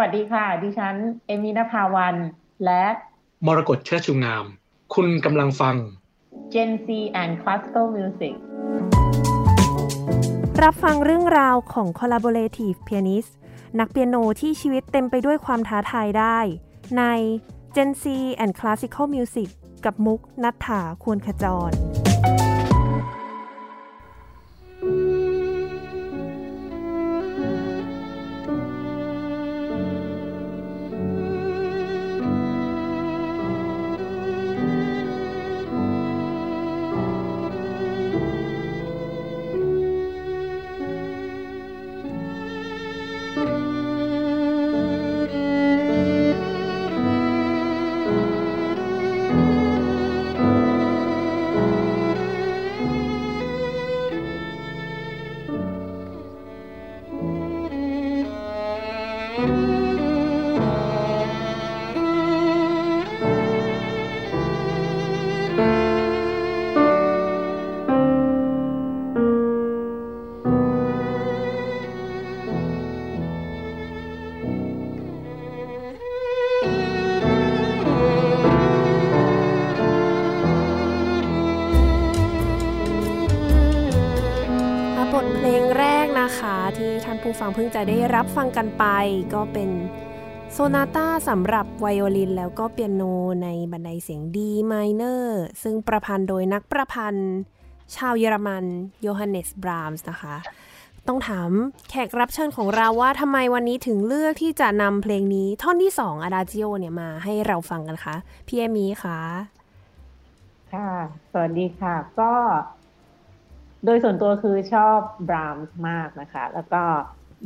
วัสดีค่ะ ดิฉัน เอมินภาวันและ มรกตเชิดชูงาม คุณกำลังฟัง Gen Z and Classical Music รับฟังเรื่องราวของ collaborative pianist นักเปียโนที่ชีวิตเต็มไปด้วยความท้าทายได้ ใน Gen Z and Classical Music กับมุกนัฐถาควรขจร เพิ่งจะได้รับฟังกันไป ก็เป็นโซนาต้าสำหรับไวโอลินแล้วก็เปียโนในบันไดเสียงดีไมเนอร์ซึ่งประพันธ์โดยนักประพันธ์ ชาวเยอรมันโยฮันเนสบรามส์นะคะ ต้องถามแขกรับเชิญของเราว่าทำไมวันนี้ถึงเลือกที่จะนำเพลงนี้ท่อนที่สองอาดาจิโอเนี่ยมาให้เราฟังกันคะพี่เอมีคะค่ะ สวัสดีค่ะ ก็ โดยส่วนตัวคือชอบบรามส์มากนะคะ แล้วก็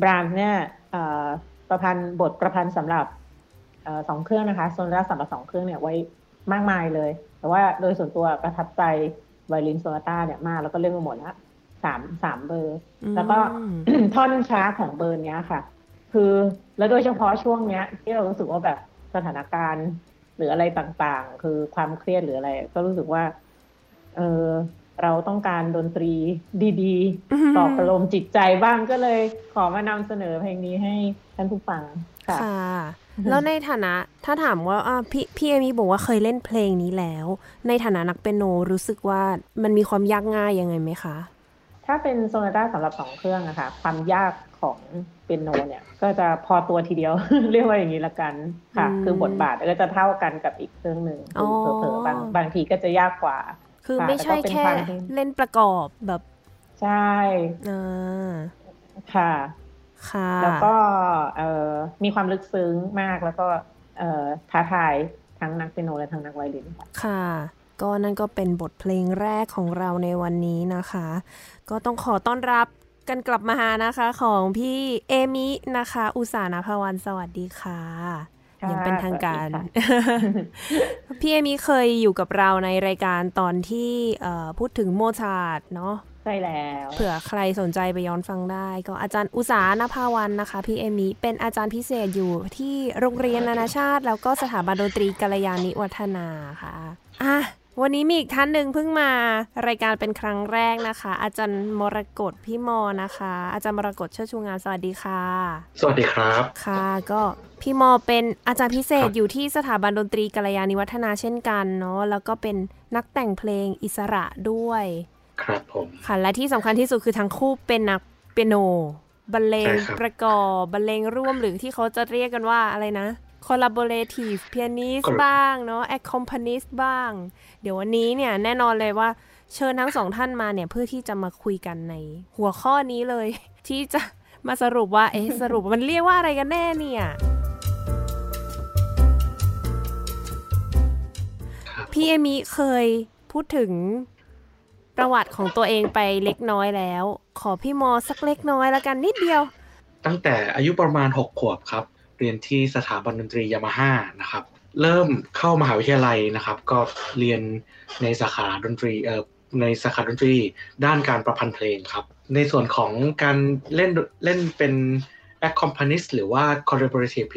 บรามส์เนี่ยประพันธ์บทประพันธ์สำหรับสองเครื่องนะคะโซนาต้าสำหรับสองเครื่องเนี่ยไว้มากมายเลย แต่ว่าโดยส่วนตัวประทับใจไวโอลินโซนาต้าเนี่ยมากแล้วก็เล่นมาหมดแล้วสามสามเบอร์ แล้วก็ท่อนช้าของเบอร์เนี้ยค่ะ คือแล้วโดยเฉพาะช่วงเนี้ย ที่เรารู้สึกว่าแบบสถานการณ์หรืออะไรต่างๆ คือความเครียดหรืออะไร ก็รู้สึกว่า เออ เราต้องการดนตรีดีๆตอบประโลมจิตใจบ้างก็เลยขอมานำเสนอเพลงนี้ให้ท่านผู้ฟังค่ะ แล้วในฐานะถ้าถามว่าพี่พี่เอมี่บอกว่าเคยเล่นเพลงนี้แล้ว ในฐานะนักเปียโนรู้สึกว่ามันมีความยากง่ายยังไงไหมคะ ถ้าเป็นโซนาต้าสำหรับสองเครื่องอะคะ่ะความยากของเปียโนเนี่ยก็จะพอตัวทีเดียว เรียกว่าอย่างนี้ละกันค่ะ คือบทบาทก็จะเท่ากันกับอีกเครื่องหนึ่งเผลอๆบางบางทีก็จะยากกว่า คือไม่ใช่แค่เล่นประกอบแบบ ใช่ค่ะ ค่ะ แล้วก็เออมีความลึกซึ้งมากแล้วก็เออท้าทายทั้งนักเปียโนและทั้งนักไวโอลินค่ะค่ะ ก็นั่นก็เป็นบทเพลงแรกของเราในวันนี้นะคะ ก็ต้องขอต้อนรับกันกลับมาหานะคะของพี่เอมินะคะ อุสานาภวันสวัสดีค่ะ อย่างเป็นทางการ พี่เอมี่เคยอยู่กับเราในรายการตอนที่พูดถึงโมชาร์ดเนาะใช่แล้วเผื่อใครสนใจไปย้อนฟังได้ ก็อาจารย์อุสานภาวันนะคะ พี่เอมี่เป็นอาจารย์พิเศษอยู่ที่โรงเรียนนานาชาติ แล้วก็สถาบันดนตรีกัลยาณิวัฒนาค่ะอะ วันนี้มีอีกท่านหนึ่งเพิ่งมารายการเป็นครั้งแรกนะคะ อาจารย์มรกตพี่มอนะคะ อาจารย์มรกตเชิดชูงานสวัสดีค่ะ สวัสดีครับ ค่ะ ก็พี่มอเป็นอาจารย์พิเศษอยู่ที่สถาบันดนตรีกัลยาณิวัฒนาเช่นกันเนาะแล้วก็เป็นนักแต่งเพลงอิสระด้วย ครับผมค่ะและที่สำคัญที่สุดคือทั้งคู่เป็นนักเปียโนบรรเลงประกอบบรรเลงร่วมหรือที่เขาจะเรียกกันว่าอะไรนะ collaborative pianist บ้างเนาะ accompanist บ้าง เดี๋ยววันนี้เนี่ยแน่นอนเลยว่าเชิญทั้งสองท่านมาเนี่ยเพื่อที่จะมาคุยกันในหัวข้อนี้เลย ที่จะมาสรุปว่า เอ๊ะสรุปมันเรียกว่าอะไรกันแน่เนี่ยพี่เอมิเคยพูดถึงประวัติของตัวเองไปเล็กน้อยแล้ว ขอพี่มอสักเล็กน้อยแล้วกันนิดเดียว ตั้งแต่อายุประมาณ6ขวบครับ เรียนที่สถาบันดนตรียามาฮ่านะครับ เริ่มเข้ามหาวิทยาลัยนะครับ ก็เรียนในสาขาดนตรีเอ่อในสาขาดนตรีด้านการประพันธ์เพลงครับ ในส่วนของการเล่นเล่นเป็น accompanist หรือว่า collaborative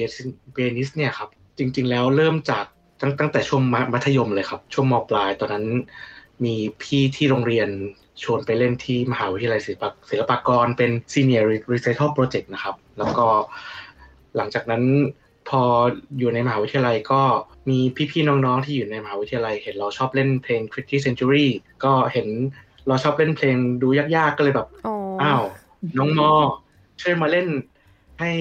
pianist เนี่ยครับ จริง ๆ แล้วเริ่มจากตั้งตั้งแต่ช่วงมัธยมเลยครับ ช่วงมปลาย ตอนนั้นมีพี่ที่โรงเรียนชวนไปเล่นที่มหาวิทยาลัยศิลปศิลปากรเป็น senior recital project นะครับ แล้วก็ หลังจากนั้นพออยู่ในมหาวิทยาลัยก็มีพี่ๆน้องๆที่อยู่ในมหาวิทยาลัย เห็นเราชอบเล่นเพลง Pretty Century ก็เห็นเราชอบเล่นเพลงดูยากๆก็เลยแบบอ๋ออ้าวน้องมอช่วยมาเล่นให้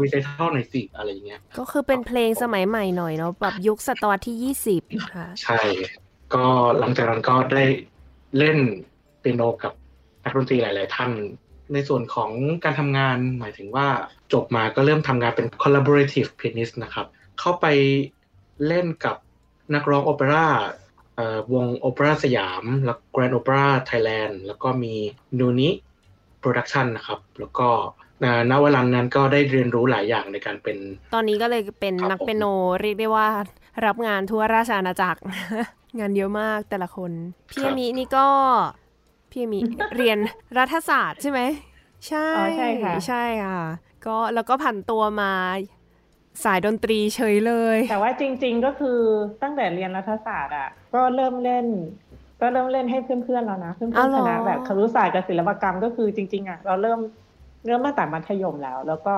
รีไซเคิลหน่อยสิอะไรอย่างเงี้ย ก็คือเป็นเพลงสมัยใหม่หน่อยเนาะแบบยุคศตวรรษที่ยี่สิบค่ะ ใช่ ก็หลังจากนั้นก็ได้เล่นเปียโนกับนักดนตรีหลาย ๆ ท่าน ในส่วนของการทำงานหมายถึงว่าจบมาก็เริ่มทำงานเป็น collaborative pianist นะครับ เข้าไปเล่นกับนักร้องโอเปร่าเอ่อวงโอเปร่าสยาม แล้ว Grand Opera Thailand แล้วก็มีนูนิ Production นะครับ แล้วก็อ่าณเวลานั้นก็ได้เรียนรู้หลายอย่างในการเป็น ตอนนี้ก็เลยเป็นครับนักเปียโนเรียกได้ว่ารับงานทั่วราชอาณาจักร งานเยอะมากแต่ละคน พี่ครัอาบมินี่ก็ พี่อามิเรียนรัฐศาสตร์ใช่ไหมใช่อ๋อใช่ค่ะใช่ค่ะก็แล้วก็ผันตัวมาสายดนตรีเฉยเลย แต่ว่าจริง ๆก็คือตั้งแต่เรียนรัฐศาสตร์อะก็เริ่มเล่น ก็เริ่มเล่นให้เพื่อนๆแล้วนะเพื่อนอ้าวเหรๆอคณะแบบครุศาสตร์กับศิลปกรรมก็คือจริง ๆอะเราเริ่มเริ่มมาแต่มัธยมแล้ว แล้วก็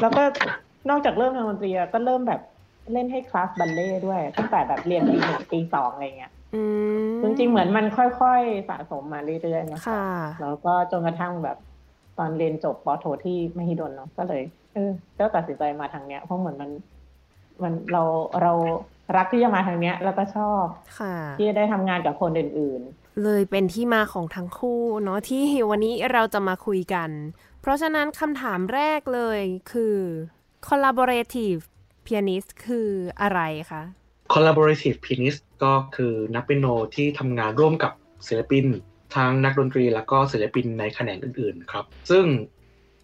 แล้วก็นอกจากเริ่มทางดนตรีอะก็เริ่มแบบเล่นให้คลาสบัลเล่ต์ด้วย ตั้งแต่แบบเรียนปีหนึ่งปีสองอะไรเงี้ยอืม จริงๆเหมือนมันค่อยๆสะสมมาเรื่อยๆนะคะค่ะแล้วก็จนกระทั่งแบบตอนเรียนจบปอโทที่มหิดลเนาะก็เลย เออก็ตัดสินใจมาทางเนี้ยเพราะเหมือนมันมันเราเรารักที่จะมาทางเนี้ย แล้วก็ชอบค่ะที่จะได้ทำงานกับคนอื่นเลยเป็นที่มาของทั้งคู่เนาะที่วันนี้เราจะมาคุยกัน เพราะฉะนั้นคำถามแรกเลยคือ collaborative pianist คืออะไรคะ collaborative pianist ก็คือนักเปียโนที่ทำงานร่วมกับศิลปินทั้งนักดนตรีแล้วก็ศิลปินในแขนงอื่นๆครับ ซึ่ง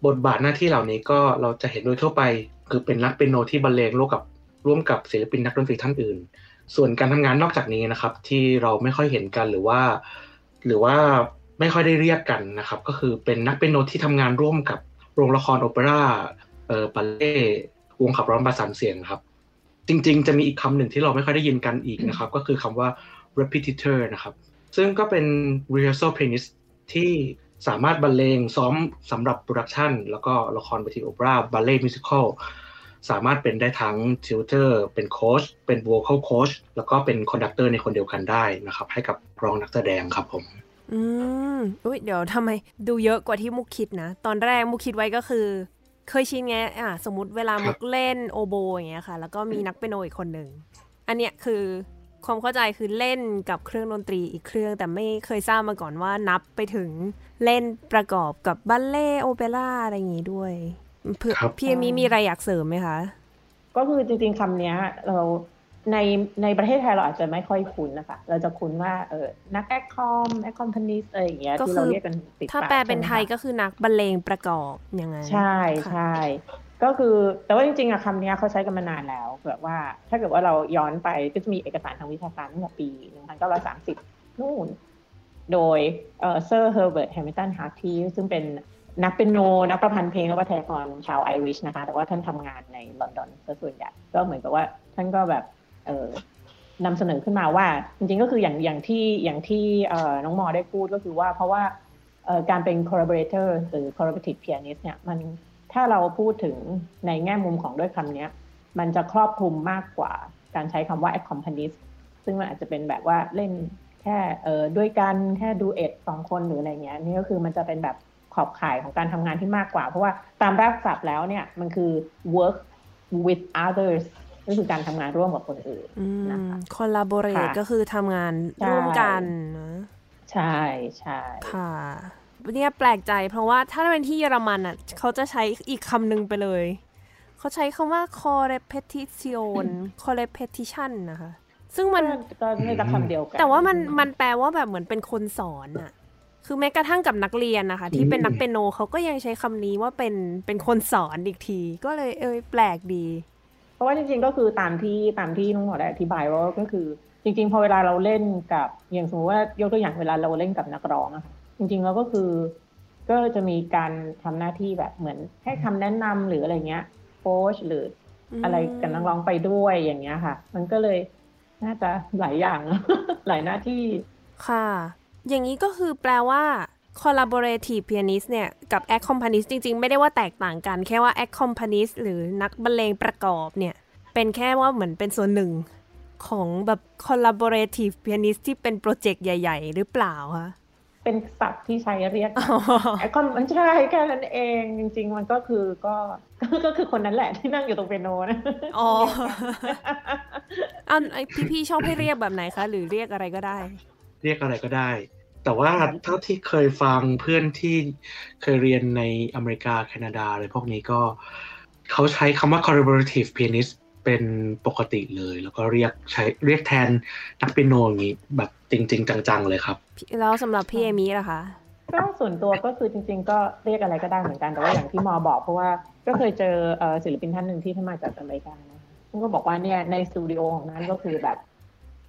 บทบาทหน้าที่เหล่านี้ก็เราจะเห็นโดยทั่วไป คือเป็นนักเปียโนที่บรรเลงร่วมกับร่วมกับศิลปินนักดนตรีท่านอื่น ส่วนการทำงานนอกจากนี้นะครับ ที่เราไม่ค่อยเห็นกันหรือว่า หรือว่าไม่ค่อยได้เรียกกันนะครับ ก็คือเป็นนักเปียโนที่ทำงานร่วมกับโรงละครโอเปร่าเอ่อบัลเลต์ วงขับร้องประสานเสียงครับ จริงๆ จะมีอีกคำหนึ่งที่เราไม่ค่อยได้ยินกันอีกนะครับ ก็คือคำว่า repetitor นะครับ ซึ่งก็เป็น rehearsal pianist ที่สามารถบรรเลงซ้อมสำหรับ production แล้วก็ละครเวทีโอเปร่าบัลเลต์ musical สามารถเป็นได้ทั้งทิวเตอร์ เป็นโค้ชเป็น vocal coach แล้วก็เป็น conductor ในคนเดียวกันได้นะครับ ให้กับรองนักแสดงครับผม อืมอุ้ยเดี๋ยวทำไมดูเยอะกว่าที่มุกคิดนะ ตอนแรกมุกคิดไว้ก็คือ เคยชินไงอะสมมติเวลามุกเล่นโอโบอย่างเงี้ยค่ะ แล้วก็มีนักเปียโนอีกคนหนึ่งอันเนี้ยคือความเข้าใจคือเล่นกับเครื่องดนตรีอีกเครื่องแต่ไม่เคยทราบมาก่อนว่านับไปถึงเล่นประกอบกับบัลเล่โอเปร่าอะไรอย่างงี้ด้วยเผื่อครับพี่เอมีมีอะไรอยากเสริมไหมคะๆก็คือจริงๆคำเนี้ยเรา ในในประเทศไทยเราอาจจะไม่ค่อยคุ้นนะคะ เราจะคุ้นว่าเออนัก accom accompany อะไรอย่างเงี้ยก็ที่คือเราเรียกกันติดถ้าปากแปลเป็นไทยใช่หมคะก็คือนักบรรเลงประกอบอย่างนั้นใช่ค่ะใช่ก็คือแต่ว่าจริงๆอะคำเนี้ยเขาใช้กันมานานแล้วแบบว่า ถ้าเกิดว่าเราย้อนไปก็จะมีเอกสารทางวิชาการตั้งแต่ปี 1930 นู่น โดยเอ่อเซอร์เฮอร์เบิร์ตแฮมิลตันฮาร์ทีซึ่งเป็นนักเปียโน นักประพันธ์เพลงและวาทยกรชาวไอริชนะคะ แต่ว่าท่านทำงานในลอนดอนซะส่วนใหญ่ก็เหมือนกับว่าท่านก็แบบเออ นำเสนอขึ้นมาว่า จริงๆก็คืออย่างอย่างที่อย่างที่เอ่อน้องมอได้พูดก็คือว่าเพราะว่าเอ่อการเป็น collaborator หรือ collaborative pianist เนี่ยมันถ้าเราพูดถึงในแง่มุมของด้วยคำนี้มันจะครอบคลุมมากกว่าการใช้คำว่า accompanist ซึ่งมันอาจจะเป็นแบบว่าเล่นแค่เออด้วยกันแค่ดูเอ็ดสองคนหรืออะไรเงี้ยนี่ก็คือมันจะเป็นแบบขอบข่ายของการทำงานที่มากกว่า เพราะว่าตามรากศัพท์แล้วเนี่ยมันคือ work with others ก็คือการทำงานร่วมกับคนอื่นอืมนะคะ collaborate ค่ะก็คือทำงานใช่ร่วมกันนะใช่ใช่ค่ะเนี่ยแปลกใจเพราะว่าถ้าเป็นที่เยอรมันอะเขาจะใช้อีกคำหนึ่งไปเลย เขาใช้คำว่า correpetition correpetition นะคะ ซึ่งมันก็ก็ไม่จะคำเดียวกัน แต่ว่ามันมันแปลว่าแบบเหมือนเป็นคนสอนอะคือแม้กระทั่งกับนักเรียนนะคะ ที่เป็นนักเปียโนเขาก็ยังใช้คำนี้ว่าเป็นเป็นคนสอนอีกที ก็เลยเอยแปลกดี เพราะว่าจริงๆก็คือตามที่ตามที่น้องหมอได้อธิบายว่าก็คือ จริง ๆ พอเวลาเราเล่นกับอย่างสมมติว่ายกตัวอย่างเวลาเราเล่นกับนักร้องอะจริงๆแล้วก็คือ ก็จะมีการทำหน้าที่แบบเหมือนให้คำแนะนำหรืออะไรเงี้ยโค้ชหรืออะไรกับนักร้องไปด้วยอย่างเงี้ยค่ะ มันก็เลยน่าจะหลายอย่างหลายหน้าที่ค่ะ อย่างนี้ก็คือแปลว่า collaborative pianist เนี่ย กับ accompanist จริง ๆ ไม่ได้ว่าแตกต่างกัน แค่ว่า accompanist หรือนักบรรเลงประกอบเนี่ย เป็นแค่ว่าเหมือนเป็นส่วนหนึ่งของแบบ collaborative pianist ที่เป็นโปรเจกต์ใหญ่ ๆ หรือเปล่าคะเป็นศัพท์ที่ใช้เรียกไอคอนมันใช่แค่นั้นเองจริง ๆ มันก็คือก็ก็คือคนนั้นแหละที่นั่งอยู่ตรงเปียโนนะอ๋ออันไอพี่ๆชอบให้เรียกแบบไหนคะ หรือเรียกอะไรก็ได้ เรียกอะไรก็ได้ แต่ว่าเท่าที่เคยฟังเพื่อนที่เคยเรียนในอเมริกาแคนาดาอะไรพวกนี้ก็ เขาใช้คำว่า collaborative pianist เป็นปกติเลย แล้วก็เรียกใช้เรียกแทนนักเปียโนอย่างนี้แบบจริง ๆ จัง ๆ เลยครับ แล้วสำหรับพี่เอมี่ล่ะคะก็ส่วนตัวก็คือจริง ๆ ก็เรียกอะไรก็ได้เหมือนกันแต่ว่าอย่างที่มอบอก เพราะว่าก็เคยเจอศิลปินท่านหนึ่งที่ท่านมาจากอเมริกานะท่านก็บอกว่าเนี่ยในสตูดิโอของนั้นก็คือแบบ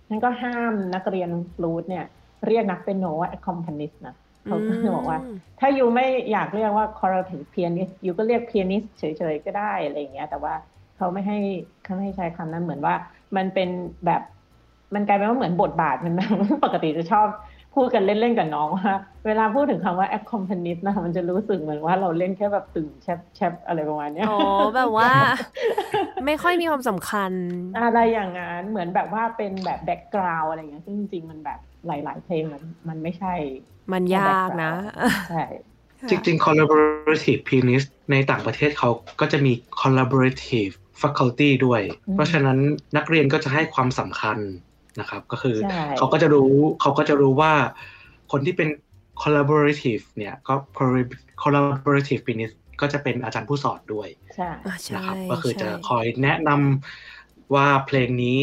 นั่นก็ห้ามนักเรียนฟลูตเนี่ย เรียกนักเปียโนว่า accompanist นะเขาก็บอกว่า ถ้ายูไม่อยากเรียกว่า collaborative pianist ยูก็เรียก pianist เฉยๆก็ได้อะไรอย่างเงี้ย แต่ว่าเขาไม่ให้เขาไม่ให้ใช้คำนั้นเหมือนว่า มันเป็นแบบมันกลายเป็นว่าเหมือนบทบาทมันปกติจะชอบพูดกันเล่น ๆ กับน้องว่าเวลาพูดถึงคำว่า accompanist นะมันจะรู้สึกเหมือนว่าเราเล่นแค่แบบตึงแชบแชบอะไรประมาณนี้อ๋อแบบว่า ไม่ค่อยมีความสำคัญ อะไรอย่างนั้นเหมือนแบบว่าเป็นแบบแบ็กกราวอะไรอย่างเงี้ยซึ่งจริงๆมันแบบ หลาย ๆ เพลงมันมันไม่ใช่ มันยากนะใช่จริงๆ collaborative pianist ในต่างประเทศเขาก็จะมี collaborative faculty ด้วย เพราะฉะนั้นนักเรียนก็จะให้ความสำคัญนะครับ ก็คือเขาก็จะรู้เขาก็จะรู้ว่าคนที่เป็น collaborative เนี่ยก็ collaborative pianist ก็จะเป็นอาจารย์ผู้สอนด้วยนะครับ ก็คือจะคอยแนะนำว่าเพลงนี้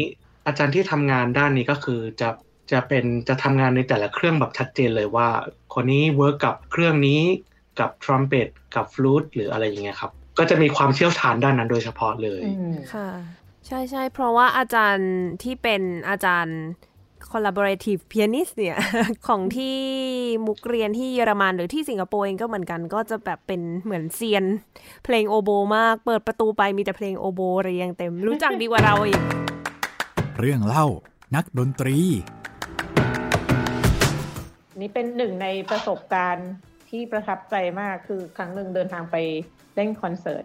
อาจารย์ที่ทำงานด้านนี้ก็คือจะ จะเป็นจะทำงานในแต่ละเครื่องแบบชัดเจนเลยว่า คนนี้ work กับเครื่องนี้กับทรัมเป็ตกับฟลูตหรืออะไรอย่างเงี้ยครับ ก็จะมีความเชี่ยวชาญด้านนั้นโดยเฉพาะเลยค่ะใช่ใช่เพราะว่าอาจารย์ที่เป็นอาจารย์ collaborative pianist เนี่ย ของที่มุกเรียนที่เยอรมันหรือที่สิงคโปร์เองก็เหมือนกันก็จะแบบเป็นเหมือนเซียน เพลงโอโบมาก เปิดประตูไปมีแต่เพลงโอโบเรียงเต็ม รู้จักดีกว่าเราอีก เรื่องเล่านักดนตรี นี่เป็นหนึ่งในประสบการณ์ที่ประทับใจมากคือครั้งหนึ่งเดินทางไปเล่นคอนเสิร์ต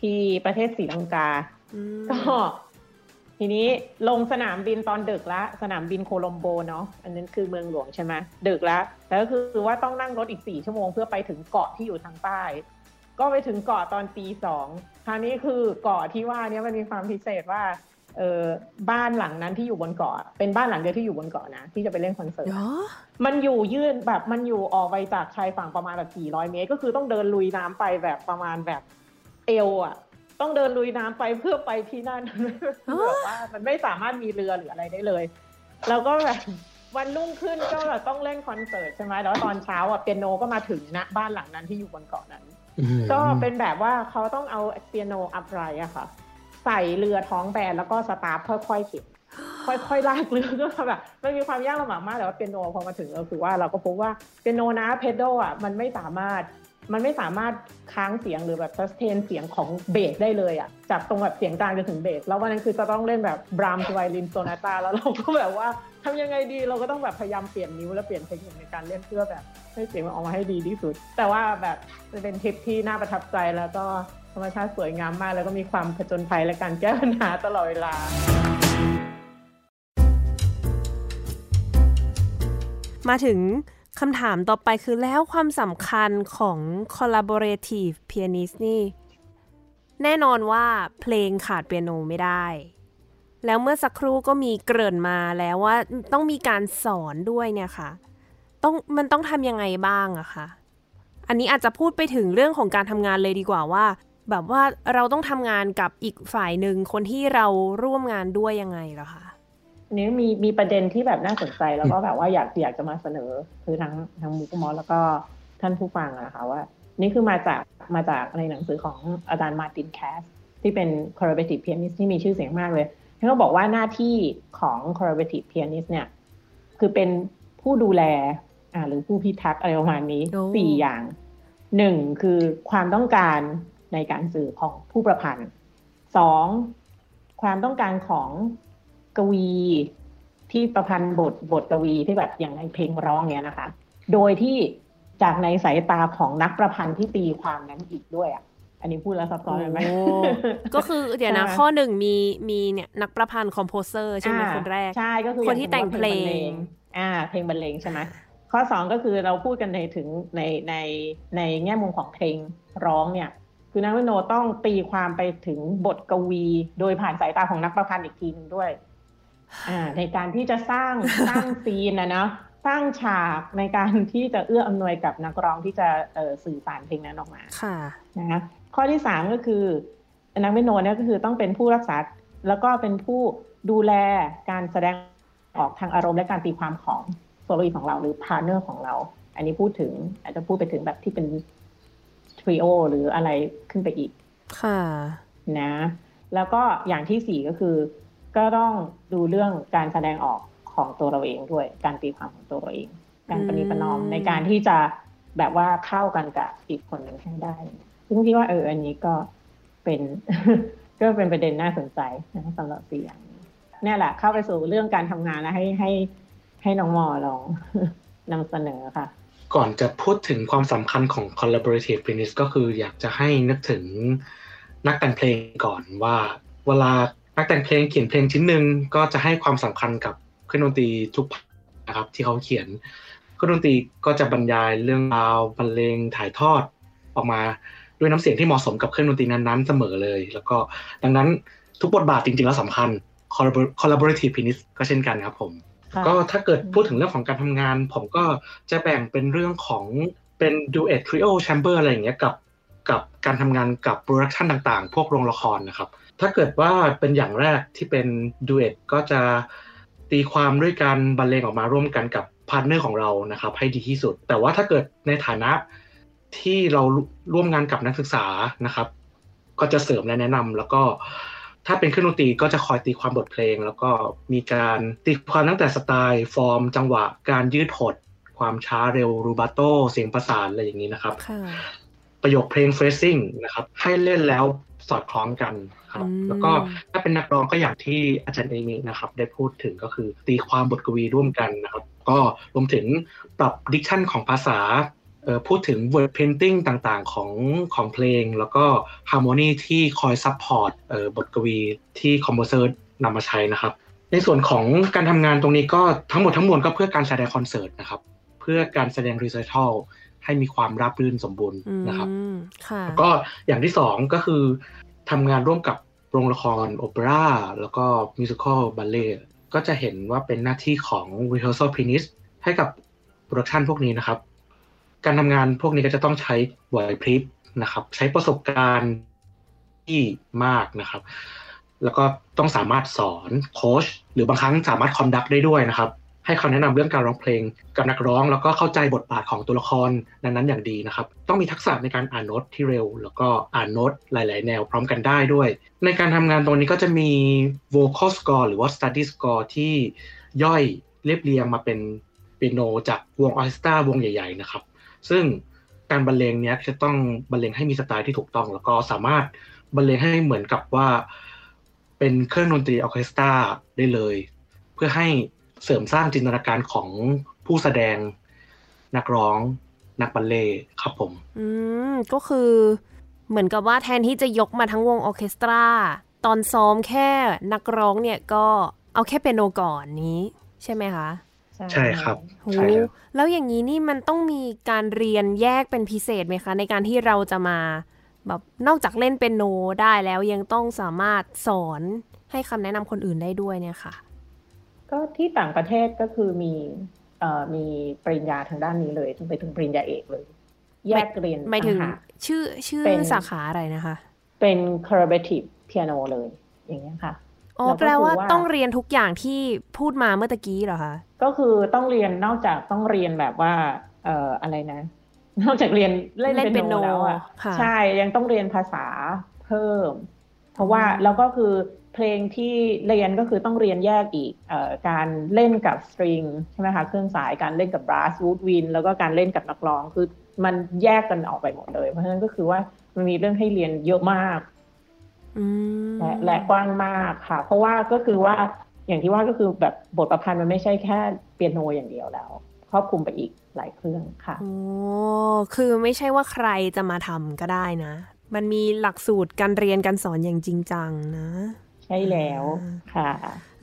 ที่ประเทศศรีลังกาก็ทีนี้ลงสนามบินตอนดึกละสนามบินโคลอมโบเนาะอันนั้นคือเมืองหลวงใช่ไหมดึกแล้วแล้วก็คือว่าต้องนั่งรถอีกสี่ชั่วโมงเพื่อไปถึงเกาะที่อยู่ทางใต้ ก็ไปถึงเกาะตอนตีสองคราวนี้คือเกาะที่ว่านี้มันมีความพิเศษว่า เออบ้านหลังนั้นที่อยู่บนเกาะเป็นบ้านหลังเดียวที่อยู่บนเกาะนะ ที่จะไปเล่นคอนเสิร์ตมันอยู่ยื่นแบบมันอยู่ออกไปจากชายฝั่งประมาณแบบสี่ร้อยเมตร ก็คือต้องเดินลุยน้ำไปแบบประมาณแบบเอวอะ ต้องเดินลุยน้ำไปเพื่อไปที่นั่นแบบว่ามันไม่สามารถมีเรือหรืออะไรได้เลยแล้วก็แบบวันรุ่งขึ้นก็แบบต้องเล่นคอนเสิร์ตใช่ไหมแล้วตอนเช้าอะเปียโนก็มาถึงณบ้านหลังนั้นที่อยู่บนเกาะนั้น ก็เป็นแบบว่าเขาต้องเอาเปียโนอัพไรอะค่ะ ใส่เรือท้องแบนแล้วก็สตาร์ทค่อยๆเข็นค่อยๆลากเรือก็แบบมันมีความยากลำบากมากแต่ว่าเปียโนพอมาถึงก็คือว่าเราก็พบว่าเปียโนนะเพดโดอะมันไม่สามารถมันไม่สามารถค้างเสียงหรือแบบซัสเทนเสียงของเบสได้เลยอะจากตรงแบบเสียงกลางจนถึงเบส แล้ววันนั้นคือจะต้องเล่นแบบบรามสไวลินโซนาตาแล้วเราก็แบบว่าทำยังไงดีเราก็ต้องแบบพยายามเปลี่ยนนิ้วและเปลี่ยนเทคนิคในการเล่นเพื่อแบบให้เสียงมันออกมาให้ดีที่สุด แต่ว่าแบบเป็นทริปที่น่าประทับใจแล้วก็ รรมชาติสวยงามมาก แล้วก็มีความผจญภัยและการแก้ปัญหาตลอดเวลา มาถึงคำถามต่อไปคือแล้วความสำคัญของ collaborative pianist นี่ แน่นอนว่าเพลงขาดเปียโนไม่ได้ แล้วเมื่อสักครู่ก็มีเกริ่นมาแล้วว่าต้องมีการสอนด้วยเนี่ยค่ะ ต้องมันต้องทำยังไงบ้างอะคะอันนี้อาจจะพูดไปถึงเรื่องของการทำงานเลยดีกว่าว่า แบบว่าเราต้องทำงานกับอีกฝ่ายหนึ่งคนที่เราร่วมงานด้วยยังไงเหรอคะนี้มีมีประเด็นที่แบบน่าสนใจแล้วก็แบบว่าอยากอยากจะมาเสนอคือทั้งทั้งมุกมอแล้วก็ท่านผู้ฟังอะค่ะว่า นี่คือมาจากมาจากในหนังสือของอาจารย์มาตินแคสที่เป็น collaborative pianist ที่มีชื่อเสียงมากเลยท่านก็บอกว่าหน้าที่ของ collaborative pianist เนี่ย คือเป็นผู้ดูแลอ่าหรือผู้พิทักษ์อะไรประมาณนี้สี่อย่างหนึ่งคือความต้องการ ในการสื่อของผู้ประพันธ์สองความต้องการของกวีที่ประพันธ์บทบทกวีที่แบบอย่างในเพลงร้องเนี้ยนะคะ โดยที่จากในสายตาของนักประพันธ์ที่ตีความนั้นอีกด้วยอะอันนี้พูดแล้วซับซ้อนไหมก็คือเดี๋ยวนะ ข้อหนึ่งมีมีเนี่ยนักประพันธ์คอมโพเซอร์ใช่ไหมคนแรกใช่ก็คือคนที่แต่งเพลง อ่า เพลงบรรเลงใช่ไหมข้อสองก็คือเราพูดกันในถึงในในในแง่มุมของเพลงร้องเนี่ย คือนักวิโนต้องตีความไปถึงบทกวี โดยผ่านสายตาของนักประพันธ์อีกทีหนึ่งด้วยอ่าในการที่จะสร้างสร้างซีนนะเนาะสร้างฉากในการที่จะเอื้ออำนวยกับนักร้องที่จะเออสื่อสารเพลงนั้นออกมาค่ะนะข้อที่สามก็คือนักเปียโนเนี่ยก็คือต้องเป็นผู้รักษาแล้วก็เป็นผู้ดูแลการแสดงออกทางอารมณ์และการตีความของ soloist ของเราหรือ partner ของเรา อันนี้พูดถึงอาจจะพูดไปถึงแบบที่เป็น trio หรืออะไรขึ้นไปอีก ค่ะนะ แล้วก็อย่างที่สี่ก็คือ ก็ต้องดูเรื่องการแสดงออกของตัวเราเองด้วย การตีความของตัวเราเอง การปฏิปนอมในการที่จะแบบว่าเข้ากันกับอีกคนหนึ่งให้ได้ ซึ่งพี่ว่าเอออันนี้ก็เป็นก็เป็นประเด็นน่าสนใจนะสำหรับสี่อย่างนี้เนี่ยแหละเข้าไปสู่เรื่องการทำงานแล้วให้ให้ให้น้องมอลองนำเสนอค่ะ ก่อนจะพูดถึงความสำคัญของ collaborative pianist ก็คืออยากจะให้นึกถึงนักแต่งเพลงก่อนว่า เวลานักแต่งเพลงเขียนเพลงชิ้นหนึ่งก็จะให้ความสำคัญกับเครื่องดนตรีทุกนะครับที่เขาเขียนเครื่องดนตรีก็จะบรรยายเรื่องราวบรรเลงถ่ายทอดออกมาด้วยน้ำเสียงที่เหมาะสมกับเครื่องดนตรีนั้นๆเสมอเลย แล้วก็ดังนั้นทุกบทบาทจริงๆแล้วสำคัญ collaborative pianist ก็เช่นกันครับผม ก็ถ้าเกิดพูดถึงเรื่องของการทำงาน ผมก็จะแบ่งเป็นเรื่องของเป็น duet trio chamber อะไรอย่างเงี้ยกับกับการทำงานกับ production ต่างๆ พวกโรงละครนะครับ ถ้าเกิดว่าเป็นอย่างแรกที่เป็น duet ก็จะตีความด้วยการบรรเลงออกมาร่วมกันกับ partner ของเรานะครับ ให้ดีที่สุด แต่ว่าถ้าเกิดในฐานะที่เราร่วมงานกับนักศึกษานะครับ ก็จะเสริมและแนะนำแล้วก็ ถ้าเป็นเครื่องดนตรีก็จะคอยตีความบทเพลง แล้วก็มีการตีความตั้งแต่สไตล์ ฟอร์ม จังหวะ การยืดหด ความช้าเร็ว rubato เสียงประสานอะไรอย่างนี้นะครับประโยคเพลง phrasing นะครับ ให้เล่นแล้วสอดคล้องกันครับ แล้วก็ถ้าเป็นนักร้องก็อย่างที่อาจารย์เอมินะครับ ได้พูดถึงก็คือตีความบทกวีร่วมกันนะครับ ก็รวมถึงปรับ diction ของภาษา พูดถึง word painting ต่างๆของของเพลง แล้วก็ harmony ที่คอย support บทกวีที่ composer นำมาใช้นะครับ ในส่วนของการทำงานตรงนี้ก็ทั้งหมดทั้งมวลก็เพื่อการแสดงคอนเสิร์ตนะครับ เพื่อการแสดง recital ให้มีความราบรื่นสมบูรณ์นะครับแล้วก็อย่างที่สองก็คือทำงานร่วมกับโรงละครโอเปร่าแล้วก็ musical บัลเลต์ก็จะเห็นว่าเป็นหน้าที่ของ rehearsal pianist ให้กับ production พวกนี้นะครับ การทำงานพวกนี้ก็จะต้องใช้ไหวพริบนะครับ ใช้ประสบการณ์ที่มากนะครับ แล้วก็ต้องสามารถสอนโค้ชหรือบางครั้งสามารถคอนดักได้ด้วยนะครับ ให้คำแนะนำเรื่องการร้องเพลงกับนักร้อง แล้วก็เข้าใจบทบาทของตัวละครนั้นๆอย่างดีนะครับ ต้องมีทักษะในการอ่านโน้ตที่เร็ว แล้วก็อ่านโน้ตหลาย ๆ แนวพร้อมกันได้ด้วย ในการทำงานตรงนี้ก็จะมี vocal score หรือว่า study score ที่ย่อยเรียบเรียงมาเป็นเปียโนจากวงออเคสตราวงใหญ่ ๆ นะครับ ซึ่งการบรรเลงเนี้ยจะต้องบรรเลงให้มีสไตล์ที่ถูกต้อง แล้วก็สามารถบรรเลงให้เหมือนกับว่า เป็นเครื่องดนตรีออเคสตราได้เลย เพื่อให้เสริมสร้างจินตนาการของผู้แสดงนักร้อง นักบรรเลงครับผม อืม ก็คือเหมือนกับว่าแทนที่จะยกมาทั้งวงออเคสตรา ตอนซ้อมแค่นักร้องเนี่ยก็เอาแค่เปียโนก่อนนี้ ใช่ไหมคะ ใช่ครับใช่แล้วอย่างนี้นี่มันต้องมีการเรียนแยกเป็นพิเศษไหมคะ ในการที่เราจะมาแบบนอกจากเล่นเป็นโนได้แล้วยังต้องสามารถสอนให้คำแนะนำคนอื่นได้ด้วยเนี่ยค่ะ ก็ที่ต่างประเทศก็คือมีเอ่อมีปริญญาทางด้านนี้เลยไปถึงปริญญาเอกเลย แยกเรียนไม่ถึงชื่อชื่อสาขาอะไรนะคะ เป็น collaborative piano เลย อย่างเงี้ยค่ะ อ๋อแปลว่าต้องเรียนทุกอย่างที่พูดมาเมื่อตะกี้เหรอคะก็คือต้องเรียนนอกจากต้องเรียนแบบว่า เอ่ออะไรนะ นอกจากเรียนเล่นเป็นโนแล้วอะใช่ยังต้องเรียนภาษาเพิ่ม เพราะว่าแล้วก็คือเพลงที่เรียนก็คือต้องเรียนแยกอีกเอ่อการเล่นกับสตริงใช่ไหมคะเครื่องสายการเล่นกับบราสวูดวินแล้วก็การเล่นกับนักร้องคือมันแยกกันออกไปหมดเลย เพราะฉะนั้นก็คือว่ามันมีเรื่องให้เรียนเยอะมาก และและกว้างมากค่ะ เพราะว่าก็คือว่าอย่างที่ว่าก็คือแบบบทประพันธ์มันไม่ใช่แค่เปียโนอย่างเดียวแล้ว ครอบคลุมไปอีกหลายเครื่องค่ะโอ้คือไม่ใช่ว่าใครจะมาทำก็ได้นะ มันมีหลักสูตรการเรียนการสอนอย่างจริงจังนะ ใช่แล้วค่ะ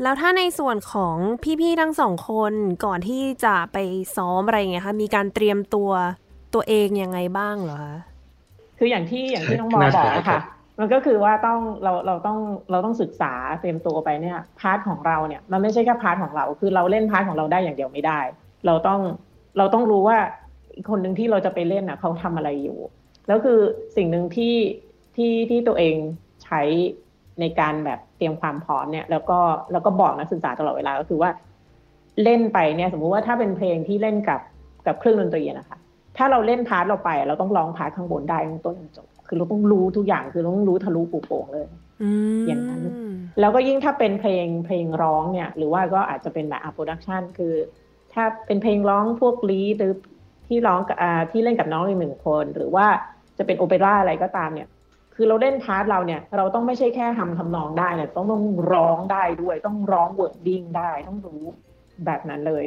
แล้วถ้าในส่วนของพี่ๆทั้งสองคนก่อนที่จะไปซ้อมอะไรเงี้ยคะมีการเตรียมตัวตัวเองยังไงบ้างเหรอคะคืออย่างที่อย่างที่น้องบอน่าบอกจะอะครัค่ะบ มันก็คือว่าต้องเราเราต้องเราต้องศึกษาเตรียมตัวไปเนี่ย part ของเราเนี่ยมันไม่ใช่แค่ part ของเรา คือเราเล่น part ของเราได้อย่างเดียวไม่ได้ เราต้องเราต้องรู้ว่าอีกคนหนึ่งที่เราจะไปเล่นอะเขาทำอะไรอยู่ แล้วคือสิ่งหนึ่งที่ที่ที่ตัวเองใช้ในการแบบเตรียมความพร้อมเนี่ย แล้วก็แล้วก็บอกนักศึกษาตลอดเวลาก็คือว่าเล่นไปเนี่ย สมมุติว่าถ้าเป็นเพลงที่เล่นกับกับเครื่องดนตรีนะคะ ถ้าเราเล่น part เราไป เราต้องร้อง part ข้างบนได้ตั้งต้นจนจบ คือเราต้องรู้ทุกอย่างคือเราต้องรู้ทะลุปูโป่งเลยอืมอย่างนั้น แล้วก็ยิ่งถ้าเป็นเพลงเพลงร้องเนี่ย หรือว่าก็อาจจะเป็นแบบอะ production คือ ถ้าเป็นเพลงร้องพวก Lied หรือที่ร้องกับอ่าที่เล่นกับนักร้องอีกหนึ่งคน หรือว่าจะเป็นโอเปร่าอะไรก็ตามเนี่ย คือเราเล่น part เราเนี่ย เราต้องไม่ใช่แค่ทำทำนองได้เนี่ยต้องต้องร้องได้ด้วย ต้องร้อง wording ได้ต้องรู้แบบนั้นเลย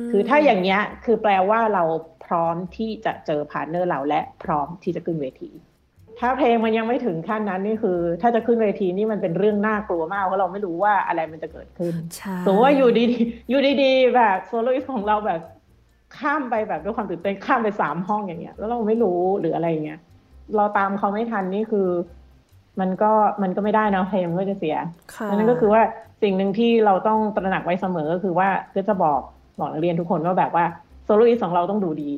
มคือถ้าอย่างเงี้ยคือแปลว่าเราพ ร้อมที่จะเจอ partner เราและพร้อมที่จะขึ้นเวที ถ้าเพลงมันยังไม่ถึงขั้นนั้นนี่คือ ถ้าจะขึ้นเวทีนี่มันเป็นเรื่องน่ากลัวมากเพราะเราไม่รู้ว่าอะไรมันจะเกิดขึ้นใช่สมมติว่าอยู่ดีๆอยู่ดีๆ แบบโซโลอิสของเราแบบข้ามไปแบบด้วยความตื่นเต้นข้ามไปสามห้องอย่างเงี้ย แล้วเราไม่รู้หรืออะไรอย่างเงี้ยเราตามเขาไม่ทันนี่คือ มันก็มันก็ไม่ได้นะเพลงมันก็จะเสียค่ะนั่นก็คือว่าสิ่งหนึ่งที่เราต้องตระหนักไว้เสมอก็คือว่าก็จะบอกบอกนักเรียนทุกคนว่าแบบว่า โซโลอิสของเราต้องดูดี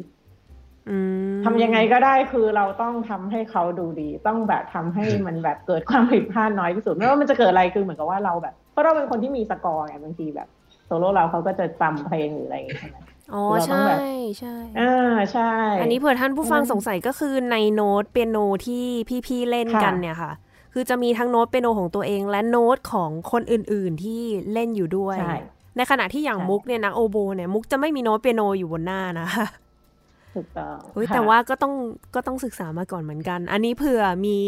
อืมทำยังไงก็ได้คือเราต้องทำให้เขาดูดี ต้องแบบทำให้มันแบบเกิดความผิดพลาดน้อยที่สุดไม่ว่ามันจะเกิดอะไรคือเหมือนกับว่าเราแบบเพราะเราเป็นคนที่มีสกอร์ไงบางทีแบบ soloist เขาก็จะจำเพลงหรืออะไรอย่างเงี้ยใช่ไหมอ๋อเราต้องใช่แบบใช่อ่าใช่ อันนี้เผื่อท่านผู้ฟังอืมสงสัยก็คือในโน้ตเปียโนที่พี่ๆเล่นกันค่ะเนี่ยค่ะ คือจะมีทั้งโน้ตเปียโนของตัวเอง และโน้ตของคนอื่นๆที่เล่นอยู่ด้วยใช่ ในขณะที่อย่างใช่มุกเนี่ยนักโอโบเนี่ยมุกจะไม่มีโน้ตเปียโนอยู่บนหน้านะคะถูกต้องเฮ้ยค่ะแต่ว่าก็ต้องก็ต้องศึกษามาก่อนเหมือนกัน อันนี้เผื่อมี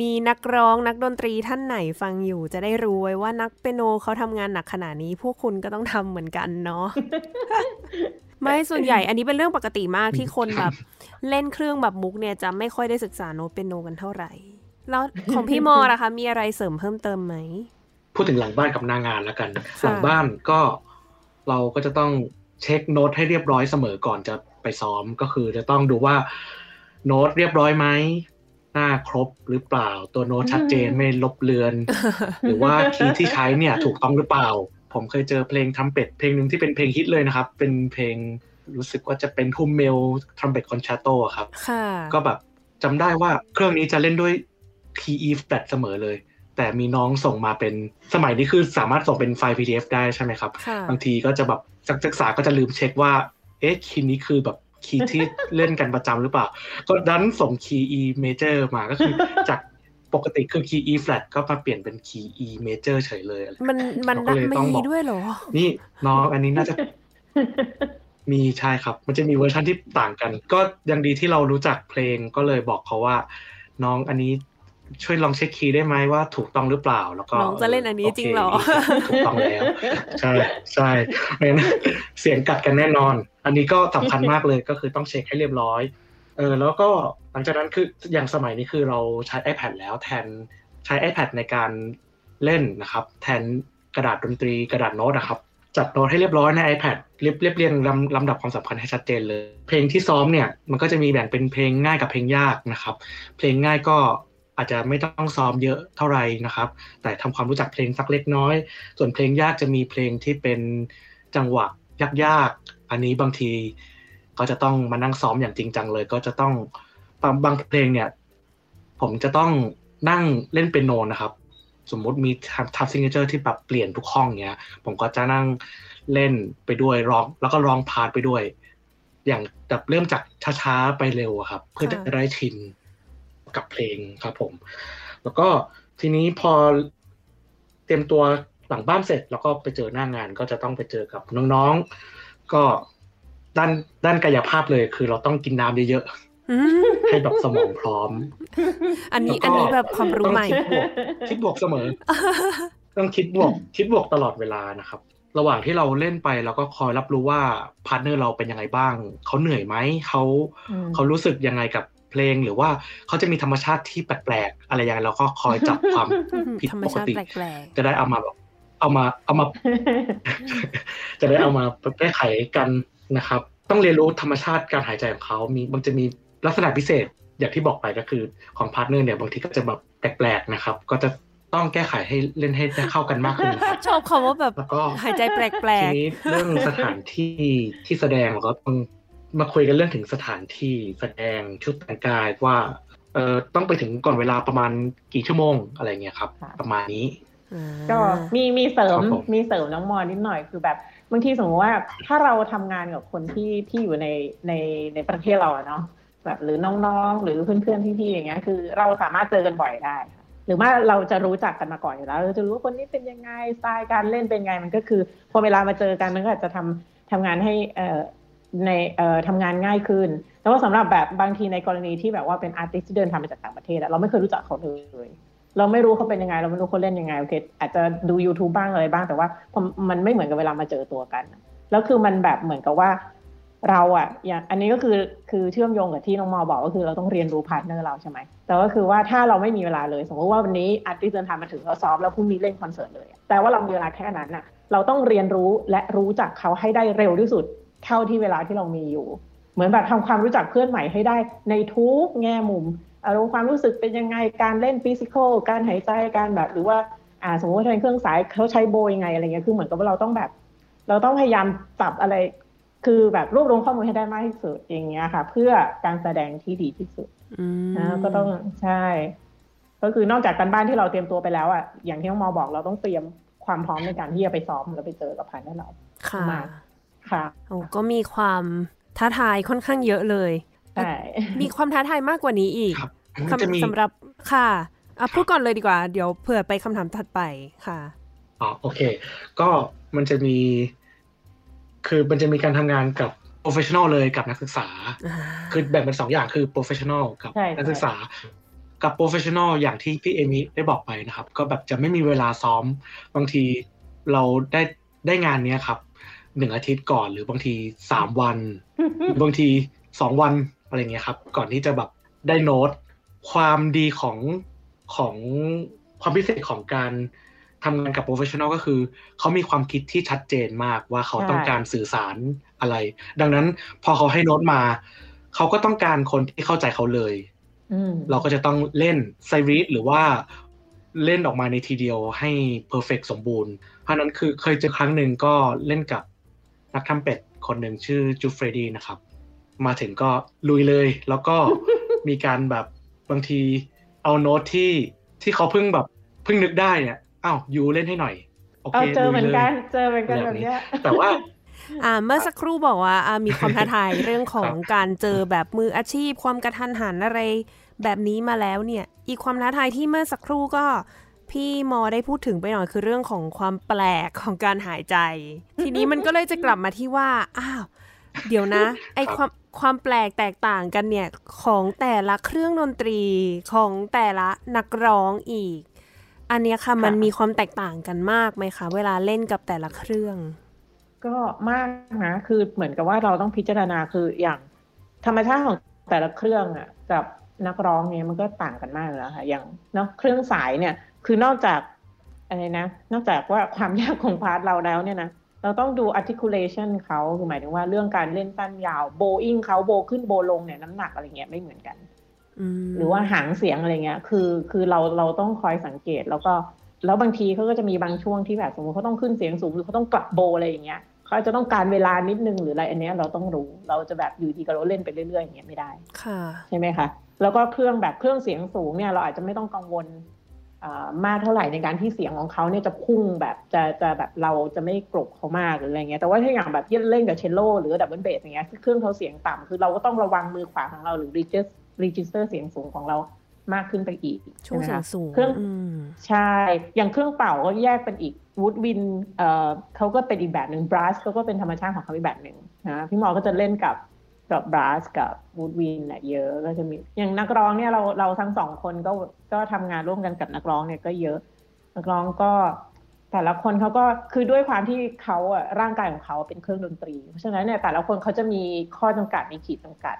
มีนักร้องนักดนตรีท่านไหนฟังอยู่จะได้รู้ไว้ว่านักเปียโนเขาทำงานหนักขนาดนี้ พวกคุณก็ต้องทำเหมือนกันเนาะไม่ส่วนใหญ่อันนี้เป็นเรื่องปกติมากที่คนแบบ เล่นเครื่องแบบมุกเนี่ยจะไม่ค่อยได้ศึกษาโน้ตเปียโนกันเท่าไหร่ แล้วของพี่มอล่ะคะมีอะไรเสริมเพิ่มเติมไหม พูดถึงหลังบ้านกับหนางานแล้วกันค่ะหลังบ้านก็เราก็จะต้องเช็คโน้ตให้เรียบร้อยเสมอก่อนจะไปซ้อมก็คือจะต้องดูว่าโน้ตเรียบร้อยไหมหน้าครบหรือเปล่า ตัวโน้ตชัดเจนไม่ลบเลือน หรือว่า key ที่ใช้เนี่ยถูกต้องหรือเปล่า ผมเคยเจอเพลงทรัมเป็ตเพลงหนึ่งที่เป็นเพลงฮิตเลยนะครับ เป็นเพลงรู้สึกว่าจะเป็น Hummel trumpet concerto ครับค่ะก็แบบจำได้ว่าเครื่องนี้จะเล่นด้วย key E flat เสมอเลย แต่มีน้องส่งมาเป็นสมัยนี้คือสามารถส่งเป็นไฟล์ PDF ได้ใช่ไหมครับค่ะบางทีก็จะแบบนักศึกษาก็จะลืมเช็คว่า เอ๊ะ key นี้คือแบบ key ที่เล่นกันประจำหรือเปล่า ก็ดันส่งคีย์ E major มาก็คือจากปกติคือคีย์ E flat ก็มาเปลี่ยนเป็นคีย์ E major เฉยเลยอะไรมันมันเราก็เลยต้องมีบอกด้วยเหรอ นี่น้องอันนี้น่าจะมีใช่ครับ มันจะมีเวอร์ชันที่ต่างกัน ก็ยังดีที่เรารู้จักเพลงก็เลยบอกเขาว่า น้องอันนี้ ช่วยลองเช็คคีย์ได้ไหมว่าถูกต้องหรือเปล่า แล้วก็น้องจะเล่นอันนี้โคจริงเหรอ ถูกต้องแล้ว ใช่ใช่ไม่งั้นเสียงกัดกันแน่นอน อันนี้ก็สำคัญมากเลยก็คือต้องเช็คให้เรียบร้อยเออแล้วก็หลังจากนั้นคืออย่างสมัยนี้คือเราใช้ iPad แล้วแทนใช้ iPad ในการเล่นนะครับ แทนกระดาษดนตรีกระดาษโน้ตนะครับ จัดโน้ตให้เรียบร้อยใน iPad เรียบเรียบเรียงลำลำดับความสำคัญให้ชัดเจนเลย เพลงที่ซ้อมเนี่ยมันก็จะมีแบ่งเป็นเพลงง่ายกับเพลงยากนะครับ เพลงง่ายก็ อาจจะไม่ต้องซ้อมเยอะเท่าไหร่นะครับ แต่ทำความรู้จักเพลงสักเล็กน้อย ส่วนเพลงยากจะมีเพลงที่เป็นจังหวะยากๆ อันนี้บางทีก็จะต้องมานั่งซ้อมอย่างจริงจังเลย ก็จะต้องบางบางเพลงเนี่ย ผมจะต้องนั่งเล่นเปียโนนะครับ สมมุติมี time signature ที่แบบเปลี่ยนทุกห้องเนี้ย ผมก็จะนั่งเล่นไปด้วยร้อง แล้วก็ร้อง part ไปด้วย อย่างแบบเริ่มจากช้าๆไปเร็วครับ เพื่อจะได้ชิน กับเพลงครับผม แล้วก็ทีนี้พอเตรียมตัวหลังบ้านเสร็จ แล้วก็ไปเจอหน้างานก็จะต้องไปเจอกับน้องๆ ก็ด้านด้านกายภาพเลยคือเราต้องกินน้ำเยอะอืมๆให้แบบสมองพร้อม อันนี้แล้วก็อันนี้แบบความรู้ใหม่ต้องคิดบวกคิดบวกเสมอ ต้องคิดบวกคิดบวกตลอดเวลานะครับระหว่างที่เราเล่นไปเราก็คอยรับรู้ว่า partner เราเป็นยังไงบ้าง เขาเหนื่อยไหมเขาอืมเขารู้สึกยังไงกับ เพลงหรือว่าเขาจะมีธรรมชาติที่แปลกๆอะไรอย่างไรเราก็คอยจับความผิดธรรมปกชาติติแปลกจะได้เอามาแบบเอามาเอามา จะได้เอามาแก้ไขกันนะครับ ต้องเรียนรู้ธรรมชาติการหายใจของเขามีมันจะมีลักษณะพิเศษอย่างที่บอกไปก็คือของ partner เนี่ยบางทีก็จะแบบแปลกๆนะครับ ก็จะต้องแก้ไขให้เล่นให้ได้เข้ากันมากขึ้นนะครับๆชอบคำว่าแบบแล้วก็หายใจแปลทีกนี้เรื่องสถานที่ที่แสดงเราก็ต้อง มาคุยกันเรื่องถึงสถานที่แสดงชุดแต่งกายว่าเออต้องไปถึงก่อนเวลาประมาณกี่ชั่วโมงอะไรเงี้ยครับค่ะประมาณนี้ๆอ่าก็มีมีเสริมครับผมมีเสริมน้องมอนิดหน่อยคือแบบบางทีสมมติว่าถ้าเราทำงานกับคนที่ที่อยู่ในในในประเทศเราอะเนาะแบบหรือน้องๆ หรือเพื่อนๆพี่ๆอย่างเงี้ยคือเราสามารถเจอกันบ่อยได้ค่ะหรือว่าเราจะรู้จักกันมาก่อนอยู่แล้วเราจะรู้ว่าคนนี้เป็นยังไงสไตล์การเล่นเป็นไงมันก็คือ พอเวลามาเจอกันมันก็อาจจะทำทำงานให้เอ่อ ในเอ่อทำงานง่ายขึ้น แต่ว่าสำหรับแบบบางทีในกรณีที่แบบว่าเป็น artist ที่เดินทางมาจากต่างประเทศอะเราไม่เคยรู้จักเขาเลยเราไม่รู้เขาเป็นยังไง เราไม่รู้เขาเล่นยังไงโอเคอาจจะดู YouTube บ้างอะไรบ้างแต่ว่ามันไม่เหมือนกับเวลามาเจอตัวกัน แล้วคือมันแบบเหมือนกับว่าเราอะอย่างอันนี้ก็คือคือเชื่อมโยงกับที่น้องมอบอกก็คือเราต้องเรียนรู้ partner เราใช่ไหมแต่ก็คือว่าถ้าเราไม่มีเวลาเลย สมมติว่าวันนี้ artist เดินทางมาถึงเราซ้อมแล้วพรุ่งนี้เล่นคอนเสิร์ตเลยแต่ว่าเรามีเวลาแค่นั้นอะเราต้องเรียนรู้และรู้จักเขาให้ได้เร็วที่สุด เท่าที่เวลาที่เรามีอยู่ เหมือนแบบทำความรู้จักเพื่อนใหม่ให้ได้ในทุกแง่มุมอารมณ์ความรู้สึกเป็นยังไงการเล่นฟิสิกอลการหายใจการแบบ หรือว่าอ่าสมมติว่าเป็นเครื่องสายเขาใช้โบยยังไงอะไรเงี้ยคือเหมือนกับว่าเราต้องแบบ เราต้องพยายามจับอะไร คือแบบรวบรวมข้อมูลให้ได้มากที่สุดอย่างเงี้ยค่ะ เพื่อการแสดงที่ดีที่สุดอืมนะก็ต้องใช่ ก็คือนอกจากการบ้านที่เราเตรียมตัวไปแล้วอะอย่างที่น้องมอบอกเราต้องเตรียมความพร้อมในการที่จะไปซ้อมแล้วไปเจอกับพันธุ์เราค่ะมาก ค่ะโอ้ก็มีความท้าทายค่อนข้างเยอะเลยใช่มีความท้าทายมากกว่านี้อีกครับมันจะมีคำสำหรับค่ะอะพูดก่อนเลยดีกว่า เดี๋ยวเผื่อไปคำถามถัดไปค่ะอ๋อโอเค ก็มันจะมี คือมันจะมีการทำงานกับ professional เลยกับนักศึกษา คือแบ่งเป็นสองอย่างคือ professional กับใช่นักศึกษา กับ professional อย่างที่พี่เอมิได้บอกไปนะครับ ก็แบบจะไม่มีเวลาซ้อม บางทีเราได้ได้งานเนี้ยครับ หนึ่งอาทิตย์ก่อน หรือบางทีสามวันหรือบางทีสองวันอะไรเงี้ยครับ ก่อนที่จะแบบได้โน้ต ความดีของของความพิเศษของการทำงานกับ professional ก็คือ เขามีความคิดที่ชัดเจนมากว่าเขาใช่ต้องการสื่อสารอะไร ดังนั้นพอเขาให้โน้ตมา เขาก็ต้องการคนที่เข้าใจเขาเลยอืมเราก็จะต้องเล่น sight-read หรือว่าเล่นออกมาในทีเดียวให้ perfect สมบูรณ์ เพราะฉะนั้นคือเคยเจอครั้งหนึ่งก็เล่นกับ นักทรัมเป็ตคนหนึ่งชื่อจูเฟรดีนะครับ มาถึงก็ลุยเลย แล้วก็มีการแบบบางทีเอาโน้ตที่ที่เขาเพิ่งแบบเพิ่งนึกได้เนี่ยอ้าว you เล่นให้หน่อยโอเคเอาเจอเหมือนลุยลยกันเจอเหมือนกันแบบเนี้ยแต่ว่าอ่าเมื่อสักครู่บอกว่าอ่ามีความท้าทายเรื่องของการเจอแบบมืออาชีพความกระทันหันอะไรแบบนี้มาแล้วเนี่ย อีกความท้าทายที่เมื่อสักครู่ก็ พี่มอได้พูดถึงไปหน่อยคือเรื่องของความแปลกของการหายใจ ทีนี้มันก็เลยจะกลับมาที่ว่า อ้าว เดี๋ยวนะ ไอครับความความแปลกแตกต่างกันเนี่ย ของแต่ละเครื่องดนตรีของแต่ละนักร้องอีก อันเนี้ยค่ะมันมีความแตกต่างกันมากไหมคะ เวลาเล่นกับแต่ละเครื่อง ก็มากนะคือเหมือนกับว่าเราต้องพิจารณาคืออย่างธรรมชาติของแต่ละเครื่องอะกับนักร้องเนี่ยมันก็ต่างกันมากอยู่แล้วค่ะ อย่างเนาะเครื่องสายเนี่ย คือนอกจากอะไรนะ นอกจากว่าความยากของพาร์ทเราแล้วเนี่ยนะเราต้องดู articulation เขาคือหมายถึงว่าเรื่องการเล่นสั้นยาว bowing เขาโบขึ้นโบลงเนี่ยน้ำหนักอะไรเงี้ยไม่เหมือนกันมหรือว่าหางเสียงอะไรเงี้ย คือคือเราเราต้องคอยสังเกตแล้วก็ แล้วบางทีเขาก็จะมีบางช่วงที่แบบสมมติเขาต้องขึ้นเสียงสูงหรือเขาต้องกลับโบอะไรอย่างเงี้ยเขาอาจจะต้องการเวลานิดนึงหรืออะไรอันเนี้ยเราต้องรู้ เราจะแบบอยู่ดีกับเราเล่นไปเรื่อยๆอย่างเงี้ยไม่ได้ ค่ะ ใช่ไหมคะ แล้วก็เครื่องแบบเครื่องเสียงสูงเนี่ยเราอาจจะไม่ต้องกังวลอ่า มากเท่าไหร่ในการที่เสียงของเขาเนี่ยจะพุ่งแบบจะจะแบบเราจะไม่กลบเขามากหรืออะไรเงี้ยแต่ว่าถ้าอย่างแบบที่เล่นกับเชลโลหรือดับเบิลเบสอย่างเงี้ยเครื่องเขาเสียงต่ำคือเราก็ต้องระวังมือขวาของเราหรือ register register เสียงสูงของเรามากขึ้นไปอีกช่วงใช่ไหมเสียงคะสูงเครื่องอืมใช่ อย่างเครื่องเป่าก็แยกเป็นอีกวูดวินเอ่อเขาก็เป็นอีกแบบหนึ่งบรัสเขาก็เป็นธรรมชาติของเขาอีกแบบหนึ่งนะพี่หมอก็จะเล่นกับ กับบรัสกับวูดวินเนี่ยเยอะก็จะมีอย่างนักร้องเนี่ยเราเราทั้งสองคนก็ก็ทำงานร่วมกันกับนักร้องเนี่ยก็เยอะ นักร้องก็แต่ละคนเขาก็คือด้วยความที่เขาอะร่างกายของเขาเป็นเครื่องดนตรี เพราะฉะนั้นเนี่ยแต่ละคนเขาจะมีข้อจำกัดมีขีดจำกัด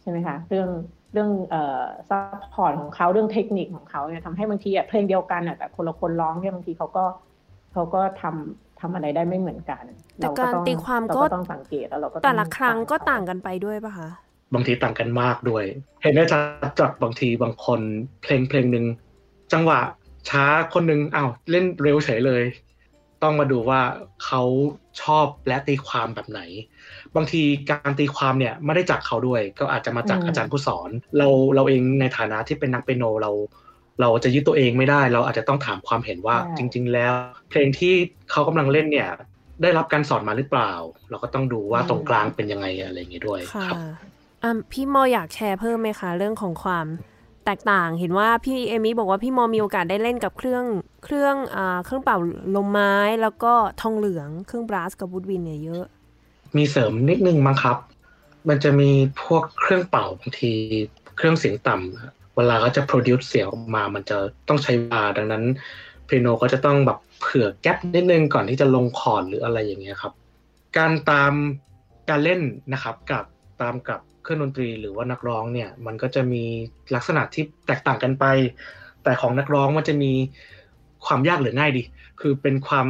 ใช่ไหมคะเรื่องเรื่องเอ่อ support ของเขาเรื่องเทคนิคของเขาเนี่ยทำให้บางทีอะเพลงเดียวกันอะแต่คนละคนร้องเนี่ยบางทีเขาก็เขาก็ทำ ทำอะไรได้ไม่เหมือนกันแต่การตีความก็ต้องสังเกตแล้วเราก็แต่ละครั้งก็ต่างกันไปด้วยป่ะคะบางทีต่างกันมากด้วย เห็นได้จากจากบางทีบางคนเพลงเพลงหนึ่งจังหวะช้าคนหนึ่งอ้าวเล่นเร็วเฉยเลย ต้องมาดูว่าเขาชอบและตีความแบบไหน บางทีการตีความเนี่ยไม่ได้จากเขาด้วย ก็อาจจะมาจากอาจารย์ผู้สอน เราเราเองในฐานะที่เป็นนักเปียโนเรา เราจะยึดตัวเองไม่ได้ เราอาจจะต้องถามความเห็นว่าจริง ๆ แล้ว เพลงที่เขากำลังเล่นเนี่ย ได้รับการสอนมาหรือเปล่า เราก็ต้องดูว่าตรงกลางเป็นยังไงอะไรอย่างเงี้ยด้วยค่ะครับอะพี่มออยากแชร์เพิ่มไหมคะ เรื่องของความแตกต่างเห็นว่าพี่เอมี่บอกว่าพี่มอมีโอกาสได้เล่นกับเครื่องเครื่องอ่าเครื่องเป่าลมไม้แล้วก็ทองเหลืองเครื่องบราสกับวูดวินเนี่ยเยอะ มีเสริมนิดนึงมั้งครับ มันจะมีพวกเครื่องเป่าบางที เครื่องเสียงต่ำ เวลาเขาจะ produce เสียงออกมา มันจะต้องใช้เวลาดังนั้นเปียโนก็จะต้องแบบเผื่อแก๊ปนิดนึงก่อนที่จะลงคอร์ดหรืออะไรอย่างเงี้ยครับ การตามการเล่นนะครับกับตามกับเครื่องดนตรีหรือว่านักร้องเนี่ย มันก็จะมีลักษณะที่แตกต่างกันไป แต่ของนักร้องมันจะมีความยากหรือง่ายดี คือเป็นความ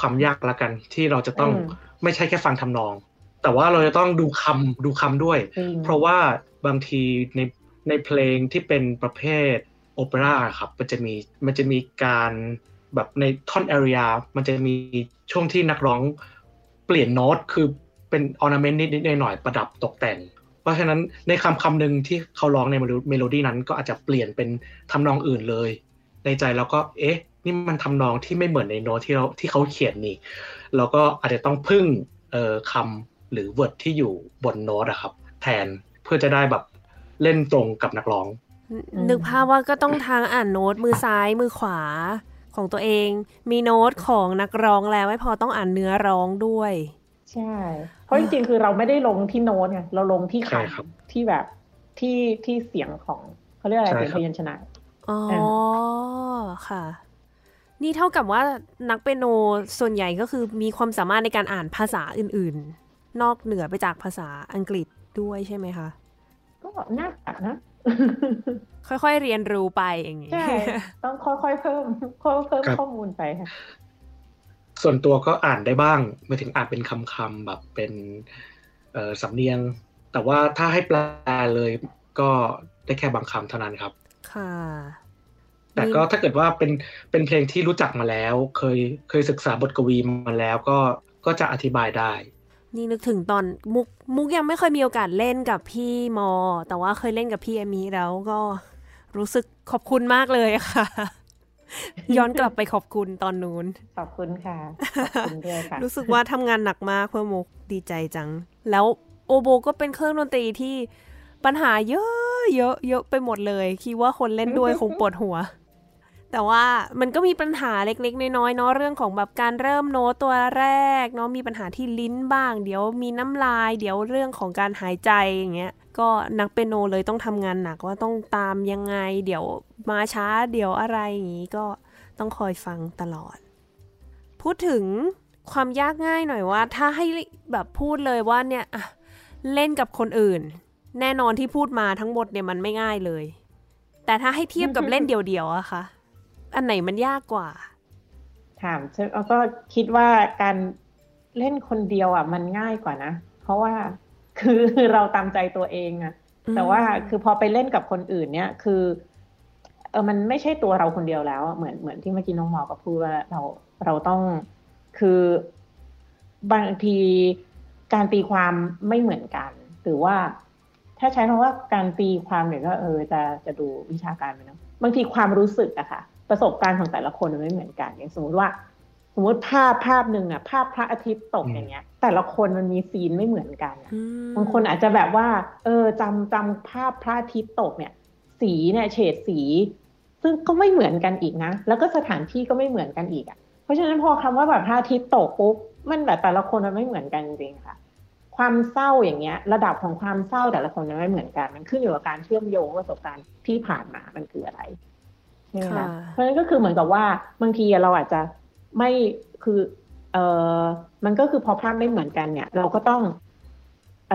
ความยากละกันที่เราจะต้องอืมไม่ใช่แค่ฟังทำนอง แต่ว่าเราจะต้องดูคำดูคำด้วยจริงเพราะว่าบางทีใน ในเพลงที่เป็นประเภทโอเปร่าครับมันจะมีมันจะมีการแบบในท่อน aria มันจะมีช่วงที่นักร้องเปลี่ยนโน้ตคือเป็น ornament นิดๆหน่อยๆประดับตกแต่ง เพราะฉะนั้นในคำคำหนึ่งที่เขาร้องในเมโลดี้นั้นก็อาจจะเปลี่ยนเป็นทำนองอื่นเลย ในใจเราก็เอ๊ะ นี่มันทำนองที่ไม่เหมือนในโน้ตที่เราที่เขาเขียนนี่เราก็อาจจะต้องพึ่งเอ่อคำหรือ word ที่อยู่บนโน้ตอะครับ แทนเพื่อจะได้แบบ เล่นตรงกับนักร้อง นึกภาพว่าก็ต้องทั้งอ่านโน้ตมือซ้ายมือขวาของตัวเอง มีโน้ตของนักร้องแล้วไม่พอต้องอ่านเนื้อร้องด้วย ใช่ เพราะจริงๆ คือเราไม่ได้ลงที่โน้ตไงเราลงที่ใช่ครับคำที่แบบที่ที่เสียงของเขาเรียกอะไรใช่เป็นครับพยัญชนะอ๋ออ่ค่ะ นี่เท่ากับว่านักเปียโนส่วนใหญ่ก็คือมีความสามารถในการอ่านภาษาอื่น ๆ นอกเหนือไปจากภาษาอังกฤษด้วยใช่ไหมคะ ก็น่าจะนะ ค่อยๆเรียนรู้ไปอย่างนี้ใช่ต้องค่อยๆเพิ่มค่อยๆเพิ่มครับข้อมูลไปค่ะส่วนตัวก็อ่านได้บ้างไม่ถึงอ่านเป็นคำๆแบบเป็นเอ่อสำเนียง แต่ว่าถ้าให้แปลเลยก็ได้แค่บางคำเท่านั้นครับ ค่ะ แต่ก็ถ้าเกิดว่าเป็นเป็นเพลงที่รู้จักมาแล้ว เคยเคยศึกษาบทกวีมาแล้วก็ก็จะอธิบายได้ นี่นึกถึงตอนมุกมุกยังไม่เคยมีโอกาสเล่นกับพี่มอ แต่ว่าเคยเล่นกับพี่เอมี่แล้วก็รู้สึกขอบคุณมากเลยค่ะ ย้อนกลับไปขอบคุณตอนนู้น ขอบคุณค่ะ ขอบคุณด้วยค่ะ รู้สึกว่าทำงานหนักมากเพื่อมุกดีใจจัง แล้วโอโบก็เป็นเครื่องดนตรีที่ปัญหาเยอะเยอะเยอะไปหมดเลย คิดว่าคนเล่นด้วยคงปวดหัว แต่ว่ามันก็มีปัญหาเล็กๆน้อยๆเนาะเรื่องของแบบการเริ่มโน้ตตัวแรกเนาะมีปัญหาที่ลิ้นบ้าง เดี๋ยวมีน้ำลาย เดี๋ยวเรื่องของการหายใจอย่างเงี้ยก็นักเปียโนเลยต้องทำงานหนักว่าต้องตามยังไง เดี๋ยวมาช้าเดี๋ยวอะไรอย่างงี้ก็ต้องคอยฟังตลอด พูดถึงความยากง่ายหน่อยว่า ถ้าให้แบบพูดเลยว่าเนี่ยเล่นกับคนอื่น แน่นอนที่พูดมาทั้งหมดเนี่ยมันไม่ง่ายเลย แต่ถ้าให้เทียบกับเล่นเดี่ยวๆอะคะ อันไหนมันยากกว่า ถามฉันแล้วก็คิดว่าการเล่นคนเดียวอะ มันง่ายกว่านะ เพราะว่าคือเราตามใจตัวเองอะอืมแต่ว่าคือพอไปเล่นกับคนอื่นเนี่ย คือเออมันไม่ใช่ตัวเราคนเดียวแล้วอะเหมือนเหมือนที่เมื่อกี้น้องหมอก็พูดว่าเราเราต้องคือบางทีการตีความไม่เหมือนกัน หรือว่า ถ้าใช้คำว่าการตีความเนี่ยก็เออจะจะดูวิชาการไปเนอะบางทีความรู้สึกอะค่ะ ประสบการณ์ของแต่ละคนมันไม่เหมือนกันอย่างสมมติว่า สมมติภาพภาพหนึ่งอะภาพพระอาทิตย์ตกอืมอย่างเงี้ย แต่ละคนมันมีซีนไม่เหมือนกันอะอืมบางคนอาจจะแบบว่า เออจำจำภาพพระอาทิตย์ตกเนี่ย สีเนี่ยเฉดสี ซึ่งก็ไม่เหมือนกันอีกนะ แล้วก็สถานที่ก็ไม่เหมือนกันอีกอะ่ะเพราะฉะนั้นพอคำว่าแบบพระอาทิตย์ตกปุ๊บมันแบบแต่ละคนมันไม่เหมือนกันจริงๆค่ะ ความเศร้าอย่างเงี้ย ระดับของความเศร้าแต่ละคนมันไม่เหมือนกัน มันขึ้นอยู่กับการเชื่อมโยงประสบการณ์ที่ผ่านมามันคืออะไร ช่ไหมคะเพราะฉะนั้นก็คือเหมือนกับว่าบางทีเราอาจจะไม่คือเออมันก็คือพอภาพไม่เหมือนกันเนี่ย เราก็ต้อง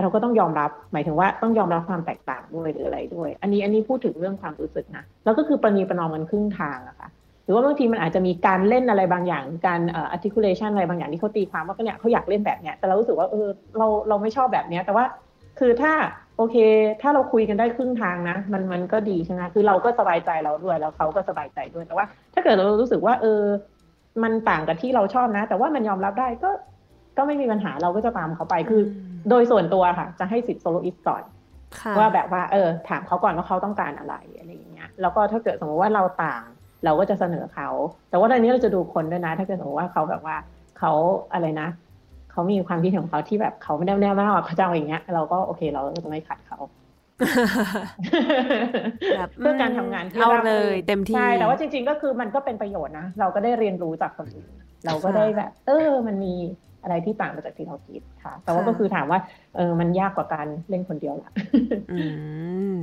เราก็ต้องยอมรับ หมายถึงว่าต้องยอมรับความแตกต่างด้วยหรืออะไรด้วย อันนี้อันนี้พูดถึงเรื่องความรู้สึกนะแล้วก็คือประนีประนอมมันครึ่งทางอะค่ะหรือว่าบางทีมันอาจจะมีการเล่นอะไรบางอย่าง การเอ่อ articulation อะไรบางอย่างที่เขาตีความว่าก็เนี่ยเขาอยากเล่นแบบเนี้ยแต่เรารู้สึกว่าเออเราเราไม่ชอบแบบเนี้ยแต่ว่าคือถ้า โอเค ถ้าเราคุยกันได้ครึ่งทางนะ มันมันก็ดีใช่ไหมคือเราก็สบายใจเราด้วยแล้วเขาก็สบายใจด้วยแต่ว่า ถ้าเกิดเรารู้สึกว่า เออ มันต่างกับที่เราชอบนะ แต่ว่ามันยอมรับได้ก็ ก็ไม่มีปัญหาเราก็จะตามเขาไปคือ โดยส่วนตัวค่ะ จะให้สิทธิ์โซโลอิสก่อนค่ะว่าแบบว่า เออ ถามเขาก่อนว่าเขาต้องการอะไรอะไรอย่างเงี้ยแล้วก็ถ้าเกิดสมมติว่าเราต่าง เราก็จะเสนอเขา แต่ว่าตอนนี้เราจะดูคนด้วยนะ ถ้าเกิดสมมติว่าเขาแบบว่าเขาอะไรนะ เขามีความคิดเห็นของเขาที่แบบเขาไม่แน่วแน่มากเขาจะเอาอย่างเงี้ย เราก็โอเคเราก็จะไม่ขัดเขาแบบเพื่อการทำงานที่เอาราบเลรื่ยนเต็มที่ใช่แต่ว่าจริง ๆ ก็คือมันก็เป็นประโยชน์นะเราก็ได้เรียนรู้จากคนอื่นเราก็ได้แบบ เออมันมีอะไรที่ต่างไปจากที่เราคิดค่ะ แต่ว่าค่ะก็คือถามว่าเออมันยากกว่าการเล่นคนเดียวละอืม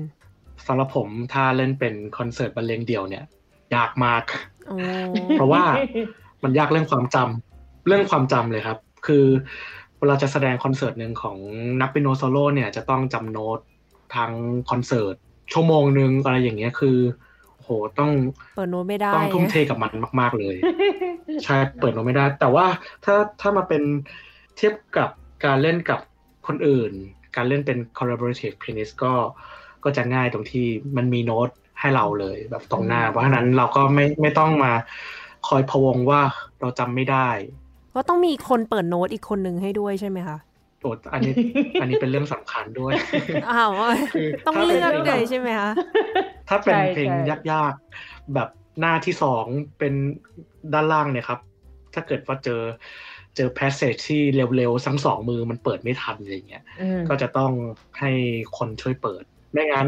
สำหรับผมถ้าเล่นเป็นคอนเสิร์ตบรรเลงเดี่ยวเนี่ย ยากมากโอ้เพราะว่ามันยากเรื่องความจำเรื่องความจำเลยครับ คือเวลาจะแสดงคอนเสิร์ตหนึ่งของนักเปียโนโซโล่เนี่ยจะต้องจำโน้ตทั้งคอนเสิร์ตชั่วโมงหนึ่งอะไรอย่างเงี้ยคือ โหต้องเปิดโน้ตไม่ได้ต้องทุ่มเทกับมันมาก ๆเลย ใช่เปิดโน้ตไม่ได้ แต่ว่าถ้าถ้ามาเป็นเทียบกับการเล่นกับคนอื่น การเล่นเป็น collaborative pianist ก็ก็จะง่ายตรงที่มันมีโน้ตให้เราเลยแบบตรงหน้าอืมเพราะฉะนั้นเราก็ไม่ไม่ต้องมาคอยพะวงว่าเราจำไม่ได้ ก็ต้องมีคนเปิดโน้ตอีกคนหนึ่งให้ด้วยใช่ไหมคะโอ้อันนี้ อันนี้เป็นเรื่องสำคัญด้วย อ้าวคือต้องถ้าเป็นเลือกเพลงเลยใช่ไหมคะถ้าเป็นใช่เพลงใช่ยากๆ แบบหน้าที่สองเป็นด้านล่างเนี่ยครับ ถ้าเกิดว่าเจอเจอแพสเซจที่เร็วๆทั้งสองมือมันเปิดไม่ทันอะไรอย่างเงี้ยอืมก็จะต้องให้คนช่วยเปิด ไม่งั้น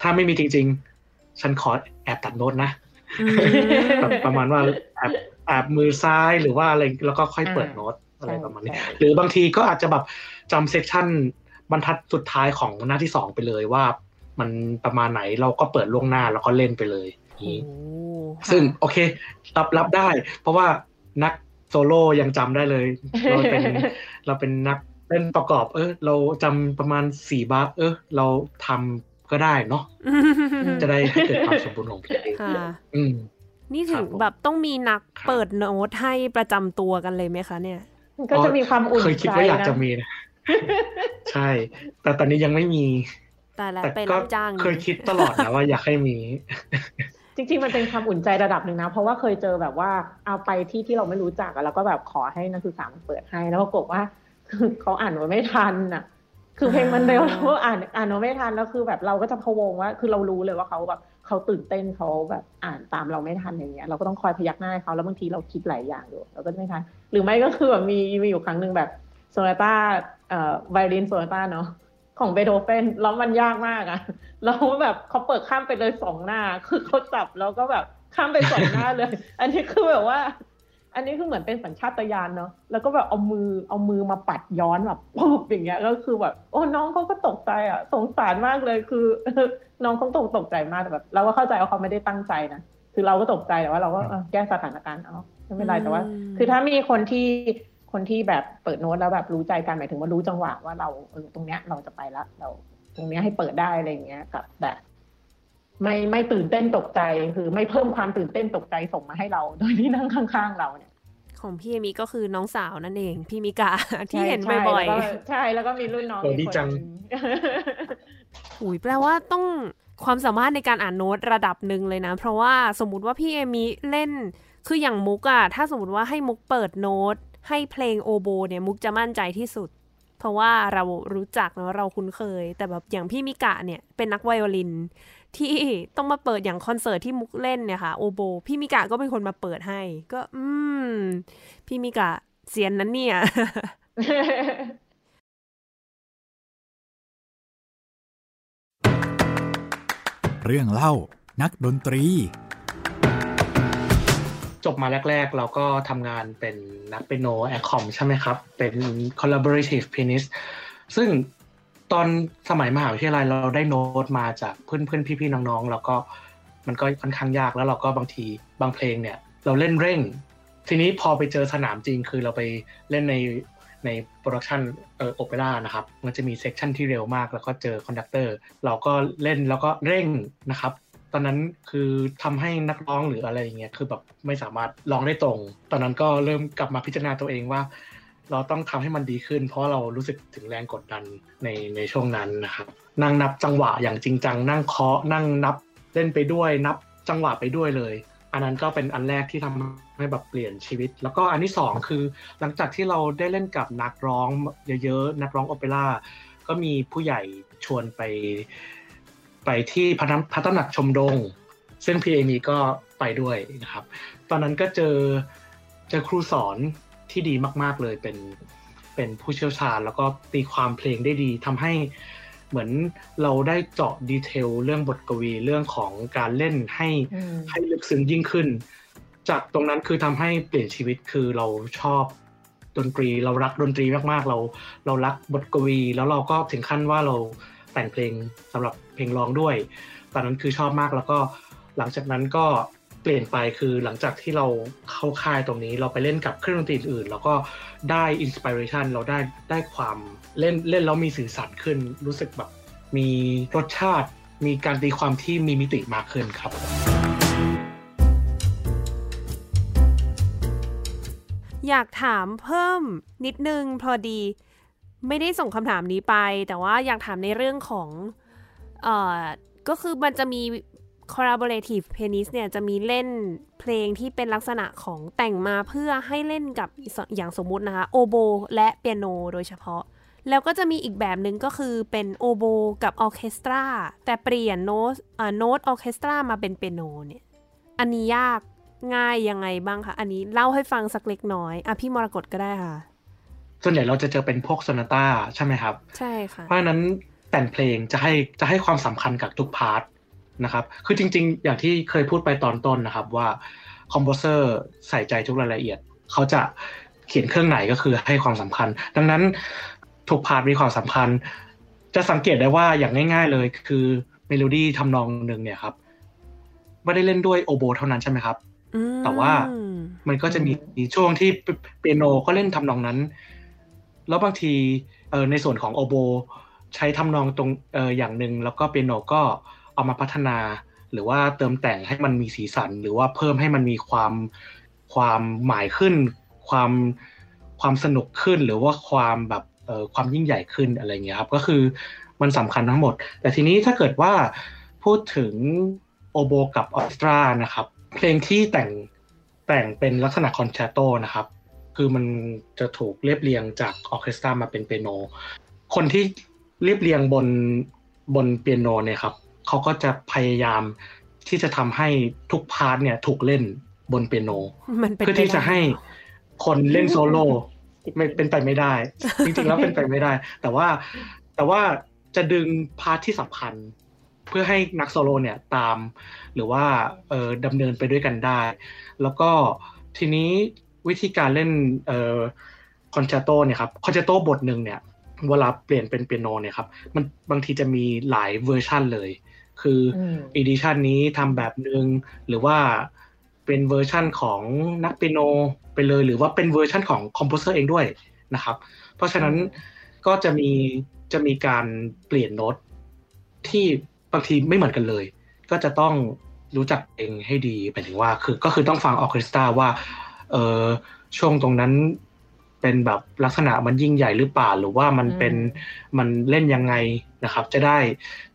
ถ้าไม่มีจริง ๆ ฉันขอแอบตัดโน้ตนะอืมแบบประมาณว่าแอบ แอบมือซ้ายหรือว่าอะไรแล้วก็ค่อยเปิดโน้ตอะไรประมาณนี้ใช่หรือบางทีก็อาจจะแบบจำ section บรรทัดสุดท้ายของหน้าที่สองไปเลยว่า มันประมาณไหนเราก็เปิดล่วงหน้าแล้วก็เล่นไปเลยอย่างโอ้นี้โหซึ่งโอเครับรับได้ เพราะว่านักโซโล่ยังจำได้เลย เราเป็นเราเป็นนักเล่นประกอบ เออ เราจำประมาณสี่บาร์เออ เราทำก็ได้เนาะจะได้ให้เกิดความสมบูรณ์ของเพลงค่ะอืม นี่ถึครังบผมแบบต้องมีนักครับเปิดโน้ตให้ประจำตัวกันเลยไหมคะเนี่ยมันก็จะมีความอุ่นเคยคิดว่าอยากใจจะมีนะใช่ แต่ตอนนี้ยังไม่มี แต่ละแต่ไปก็รับจ้างเคยคิดตลอดนะว่าอยากให้มี จริง ๆ มันเป็นความอุ่นใจระดับหนึ่งนะ เพราะว่าเคยเจอแบบว่าเอาไปที่ที่เราไม่รู้จักอะแล้วก็แบบขอให้นักศึกษามันเปิดให้ แล้วปรากฏว่าคือเขาอ่านมาไม่ทันอะ คือเพลงมันเร็วแล้วอ่านอ่านมาไม่ทันแล้วคือแบบเราก็จะพะวงว่า คือเรารู้เลยว่าเขาแบบ เขาตื่นเต้นเขาแบบอ่านตามเราไม่ทันอย่างเงี้ยเราก็ต้องคอยพยักหน้าให้เขาแล้วบางทีเราคิดหลายอย่างอยู่เราก็ไม่ทันหรือไม่ก็คือแบบมีมีอยู่ครั้งหนึ่งแบบโซนาต้าเอ่อไวโอลินโซนาต้าเนาะของเบโธเฟนแล้วมันยากมากอะแล้วแบบเขาเปิดข้ามไปเลยสองหน้า คือเขาจับแล้วก็แบบข้ามไปสองหน้าเลย อันนี้คือแบบว่า อันนี้คือเหมือนเป็นสัญชาตญาณเนาะแล้วก็แบบเอามือเอามือมาปัดย้อนแบบปุ๊บอย่างเงี้ยก็คือแบบโอ้น้องเขาก็ตกใจอะ สงสารมากเลยคือ น้องเขาตกตกใจมากแต่แบบเราก็เข้าใจว่าเขาไม่ได้ตั้งใจนะคือเราก็ตกใจแต่ว่าเราก็เออแก้สถานการณ์เอาไม่เป็นไรแต่ว่าอืมคือถ้ามีคนที่คนที่แบบเปิดโน้ตแล้วแบบรู้ใจกันหมายถึงว่ารู้จังหวะว่าเราเออตรงเนี้ยเราจะไปละเรา ตรงเนี้ยให้เปิดได้อะไรอย่างเงี้ยกับแบบ ไม่ไม่ตื่นเต้นตกใจคือไม่เพิ่มความตื่นเต้นตกใจส่งมาให้เรา โดยที่นั่งข้างๆเราเนี่ย ของพี่เอมิก็คือน้องสาวนั่นเอง พี่มิกาที่เห็นใช่บ่อยแล้วก็ใช่แล้วก็มีรุ่นน้องโอ้อีกดีคนจังหนึ่ๆอุ้ยแปลว่าต้องความสามารถในการอ่านโน้ตระดับหนึ่งเลยนะ เพราะว่าสมมติว่าพี่เอมิเล่น คืออย่างมุกอะถ้าสมมติว่าให้มุกเปิดโน้ต ให้เพลงโอโบเนี่ยมุกจะมั่นใจที่สุดเพ ราะว่าเรารู้จักเนอะเราคุ้นเคย แต่แบบอย่างพี่มิกะเนี่ยเป็นนักไวโอลิน ที่ต้องมาเปิดอย่างคอนเสิร์ตที่มุกเล่นเนี่ยค่ะโอโบ พี่มิกะก็เป็นคนมาเปิดให้ ก็อืม พี่มิกะเซียนนั้นเนี่ยเรื่องเล่านักดนตรี จบมาแรก ๆ เราก็ทำงานเป็นนักเปียโน accom ใช่ไหมครับ เป็น collaborative pianist ซึ่งตอนสมัยมหาวิทยาลัยเราได้โน้ตมาจากเพื่อนๆ พี่ๆ น้องๆ แล้วก็มันก็ค่อนข้างยากแล้วเราก็บางทีบางเพลงเนี่ย เราเล่นเร่ง ทีนี้พอไปเจอสนามจริงคือเราไปเล่นในใน production เออโอเปร่านะครับ มันจะมี section ที่เร็วมาก แล้วก็เจอ conductor เราก็เล่นแล้วก็เร่งนะครับ ตอนนั้นคือทำให้นักร้องหรืออะไรอย่างเงี้ยคือแบบไม่สามารถร้องได้ตรง ตอนนั้นก็เริ่มกลับมาพิจารณาตัวเองว่า เราต้องทำให้มันดีขึ้น เพราะเรารู้สึกถึงแรงกดดันในในช่วงนั้นนะครับนั่งนับจังหวะอย่างจริงจังนั่งเคาะนั่งนับเล่นไปด้วยนับจังหวะไปด้วยเลย อันนั้นก็เป็นอันแรกที่ทำให้แบบเปลี่ยนชีวิต แล้วก็อันที่สองคือ หลังจากที่เราได้เล่นกับนักร้องเยอะๆนักร้องโอเปร่าก็มีผู้ใหญ่ชวนไป ไปที่พระน้ำพระตำหนักชมดง ซึ่งพี่เอมีก็ไปด้วยนะครับ ตอนนั้นก็เจอเจอครูสอนที่ดีมาก ๆเลยเป็นเป็นผู้เชี่ยวชาญ แล้วก็ตีความเพลงได้ดีทำให้เหมือนเราได้เจาะดีเทลเรื่องบทกวีเรื่องของการเล่นให้อืมให้ลึกซึ้งยิ่งขึ้น จากตรงนั้นคือทำให้เปลี่ยนชีวิตคือเราชอบดนตรีเรารักดนตรีมากๆ เราเรารักบทกวี แล้วเราก็ถึงขั้นว่าเรา แต่งเพลงสำหรับเพลงร้องด้วย ตอนนั้นคือชอบมากแล้วก็หลังจากนั้นก็เปลี่ยนไปคือหลังจากที่เราเข้าค่ายตรงนี้ เราไปเล่นกับเครื่องดนตรีอื่น แล้วก็ได้อินสปิเรชันเราได้ได้ความเล่นเล่นแล้วมีสื่อสารขึ้น รู้สึกแบบมีรสชาติมีการตีความที่มีมิติมากขึ้นครับ อยากถามเพิ่มนิดนึงพอดี ไม่ได้ส่งคำถามนี้ไป แต่ว่าอยากถามในเรื่องของเอ่อก็คือมันจะมี collaborative pianist เนี่ยจะมีเล่นเพลงที่เป็นลักษณะของแต่งมาเพื่อให้เล่นกับอย่างสมมุตินะคะ โอโบและเปียโนโดยเฉพาะ แล้วก็จะมีอีกแบบหนึ่งก็คือเป็นโอโบกับออเคสตรา แต่เปลี่ยนโน้ตเอ่อโน้ตออเคสตรามาเป็นเปียโนเนี่ย อันนี้ยากง่ายยังไงบ้างคะ อันนี้เล่าให้ฟังสักเล็กน้อย อะพี่มรกตก็ได้ค่ะ ส่วนใหญ่เราจะเจอเป็นพวกโซนาต้าใช่ไหมครับ ใช่ค่ะ เพราะฉะนั้นแต่งเพลงจะให้จะให้ความสำคัญกับทุก part นะครับ คือจริง ๆ อย่างที่เคยพูดไปตอนต้นนะครับว่า composer ใส่ใจทุกรายละเอียด เขาจะเขียนเครื่องไหนก็คือให้ความสำคัญ ดังนั้นทุก part มีความสำคัญ จะสังเกตได้ว่าอย่างง่าย ๆ เลยคือเมโลดี้ทำนองหนึ่งเนี่ยครับไม่ได้เล่นด้วยโอโบเท่านั้นใช่ไหมครับอืมแต่ว่ามันก็จะมีช่วงที่เปียโนก็เล่นทำนองนั้น แล้วบางทีเออในส่วนของโอโบ ใช้ทำนองตรงเอออย่างหนึ่งแล้วก็เปียโนก็เอามาพัฒนา หรือว่าเติมแต่งให้มันมีสีสัน หรือว่าเพิ่มให้มันมีความความหมายขึ้น ความความสนุกขึ้น หรือว่าความแบบเออความยิ่งใหญ่ขึ้นอะไรเงี้ยครับก็คือมันสำคัญทั้งหมด แต่ทีนี้ถ้าเกิดว่าพูดถึงโอโบกับออร์เคสตรานะครับ เพลงที่แต่งแต่งเป็นลักษณะ concerto นะครับ คือมันจะถูกเรียบเรียงจากออร์เคสตรามาเป็นเปียโน คนที่เรียบเรียงบนบนเปียโนเนี่ยครับเขาก็จะพยายามที่จะทำให้ทุก part เนี่ยถูกเล่นบนเปียโนมันเป็นเพื่อที่จะให้คนเล่นโซโล่ไม่เป็นไปไม่ได้ จริงๆแล้วเป็นไปไม่ได้ แต่ว่าแต่ว่าจะดึง part ที่สำคัญเพื่อให้นักโซโล่เนี่ยตาม หรือว่าเออดำเนินไปด้วยกันได้ แล้วก็ทีนี้ วิธีการเล่นเอ่อ concerto เนี่ยครับ concerto บทหนึ่งเนี่ยเวลาเปลี่ยนเป็นเปียโนเนี่ยครับมันบางทีจะมีหลายเวอร์ชันเลย คืออืม edition นี้ทำแบบหนึ่งหรือว่าเป็นเวอร์ชั่นของนักเปียโนไปเลย หรือว่าเป็นเวอร์ชั่นของ composer เองด้วยนะครับ เพราะฉะนั้นก็จะมีจะมีการเปลี่ยนโน้ตที่บางทีไม่เหมือนกันเลย ก็จะต้องรู้จักเพลงให้ดีหมายถึงว่าคือก็คือต้องฟังออร์เคสตราว่า เออช่วงตรงนั้นเป็นแบบลักษณะมันยิ่งใหญ่หรือเปล่าหรือว่ามันเป็นมันเล่นยังไงนะครับ จะได้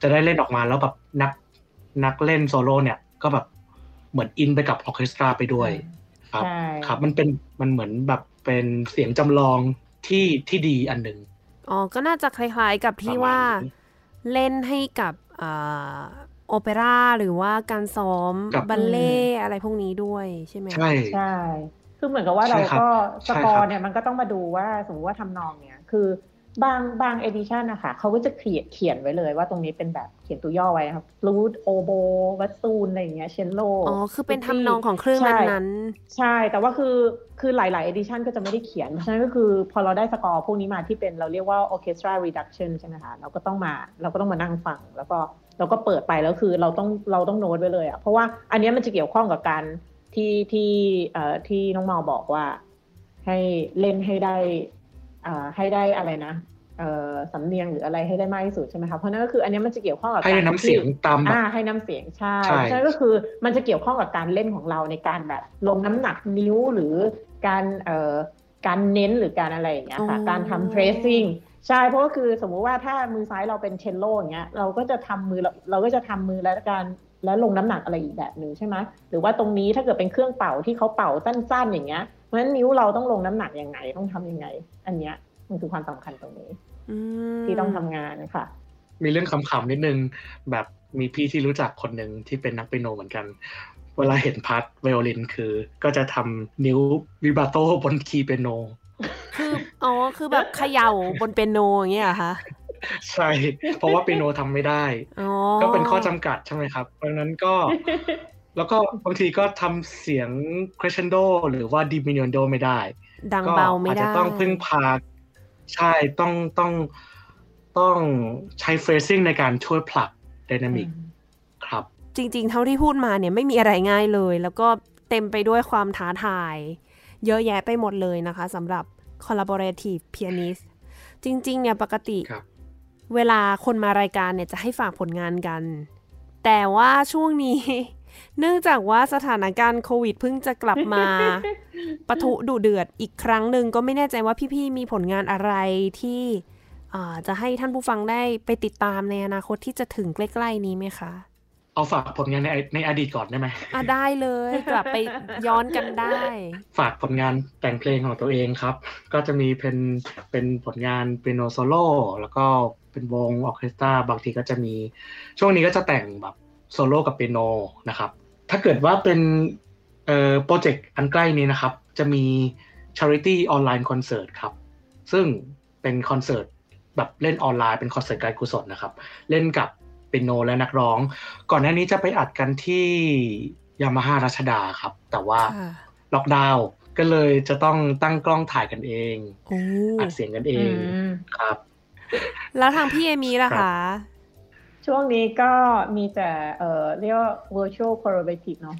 จะได้เล่นออกมาแล้วแบบนักนักเล่นโซโล่เนี่ย ก็แบบเหมือนอินไปกับออร์เคสตราไปด้วย ครับใช่ครับ มันเป็นมันเหมือนแบบเป็นเสียงจำลองที่ที่ดีอันหนึ่งอ๋อ ก็น่าจะคล้ายๆกับที่ประมาณว่านี้เล่นให้กับอ่าโอเปร่าหรือว่าการซ้อมกับบัลเล่ต์อะไรพวกนี้ด้วยใช่ไหมใช่ใช่ คือเหมือนกับว่าใช่เราครับก็สใช่ครัร์บเนี่ยมันก็ต้องมาดูว่าสมมติว่าทำนองเนี่ยคือบางบาง edition นะคะเขาก็จะเขียนเขียนไว้เลยว่าตรงนี้เป็นแบบเขียนตัวย่อไว้นะครับ flute oboeวัตซูนอะไรอย่างเงี้ยเชลโลอ๋อ คือเป็นทำนองของเครื่องนั้นใช่ แต่ว่าคือคือหลายๆ edition ก็จะไม่ได้เขียน เพราะฉะนั้นก็คือพอเราได้สกอร์พวกนี้มาที่เป็นเราเรียกว่า orchestra reduction ใช่ไหมคะเราก็ต้องมาเราก็ต้องมานั่งฟัง แล้วก็เราก็เปิดไปแล้วคือเราต้องเราต้องโน้ตไว้เลยอะเพราะว่าอันเนี้ยมันจะเกี่ยวข้องกับการ ที่ที่เอ่อที่น้องเมาบอกว่า ให้เล่นให้ได้อ่าให้ได้อะไรนะเอ่อสำเนียงหรืออะไรให้ได้มากที่สุดใช่ไหมคะเพราะนั่นก็คืออันนี้มันจะเกี่ยวข้องกับให้การน้ำเสียงตามแบบอ่าให้น้ำเสียงใช่ใช่ฉะนั้นก็คือมันจะเกี่ยวข้องกับการเล่นของเราในการแบบลงน้ำหนักนิ้วหรือการเอ่อการเน้นหรือการอะไรอย่างเงี้ยค่ะอ๋อการทำ tracing ใช่เพราะก็คือสมมุติว่าถ้ามือซ้ายเราเป็นเชลโลอย่างเงี้ยเราก็จะทำมือเราเราก็จะทำมือแล้วการ แล้วลงน้ำหนักอะไรอีกแบบหนึ่งใช่ไหมหรือว่าตรงนี้ถ้าเกิดเป็นเครื่องเป่าที่เขาเป่าสั้นๆ อย่างเงี้ยเพราะฉะนั้นนิ้วเราต้องลงน้ำหนักยังไงต้องทำยังไง อันเนี้ยมันคือความสำคัญตรงนี้อืมที่ต้องทำงานค่ะ มีเรื่องขำๆนิดนึงแบบมีพี่ที่รู้จักคนหนึ่งที่เป็นนักเปียโนเหมือนกัน เวลาเห็น part ไวโอลินคือ ก็จะทำนิ้ว vibrato บนคีย์เปียโนคืออ๋อคือแบบเขย่าบนเปียโนอย่างเงี้ยเหรอคะ ใช่ เพราะว่าเปียโนทำไม่ได้อ๋อก็เป็นข้อจำกัดใช่ไหมครับ เพราะฉะนั้นก็ แล้วก็บางทีก็ทำเสียง crescendo หรือว่า diminuendo ไม่ได้ ดังก็เบาไม่อาจได้จะต้องพึ่งพา ใช่ต้องต้องต้องใช้ phrasing ในการช่วยผลัก dynamic ครับ จริง ๆ เท่าที่พูดมาเนี่ยไม่มีอะไรง่ายเลย แล้วก็เต็มไปด้วยความท้าทาย เยอะแยะไปหมดเลยนะคะสำหรับ collaborative pianist จริง ๆ เนี่ยปกติครับ เวลาคนมารายการเนี่ยจะให้ฝากผลงานกัน แต่ว่าช่วงนี้ เนื่องจากว่าสถานการณ์โควิดเพิ่งจะกลับมาปะทุดุเดือดอีกครั้งหนึ่งก็ไม่แน่ใจว่าพี่ๆมีผลงานอะไรที่อ่าจะให้ท่านผู้ฟังได้ไปติดตามในอนาคตที่จะถึงใกล้ๆนี้ไหมคะ เอาฝากผลงานในในอดีตก่อนได้ไหมอะได้เลยกลับไปย้อนกันได้ ฝากผลงานแต่งเพลงของตัวเองครับ ก็จะมีเป็นเป็นผลงานเปียโนโซโล่แล้วก็ เป็นวงออร์เคสตราบางทีก็จะมีช่วงนี้ก็จะแต่งแบบโซโล่กับเปียโนนะครับ ถ้าเกิดว่าเป็นเอ่อโปรเจกต์อันใกล้นี้นะครับ จะมี Charity Online Concert ครับ ซึ่งเป็นคอนเสิร์ตแบบเล่นออนไลน์เป็นคอนเสิร์ตการกุศลนะครับ เล่นกับเปียโนและนักร้อง ก่อนหน้านี้จะไปอัดกันที่ยามาฮ่ารัชดาครับ แต่ว่าค่ะล็อกดาวน์ก็เลยจะต้องตั้งกล้องถ่ายกันเองโอ้อัดเสียงกันเออืงมครับ แล้วทางพี่เอมีล่ะครัคะบช่วงนี้ก็มีแต่เอ่อเรียกว่า virtual collaboration เนาะ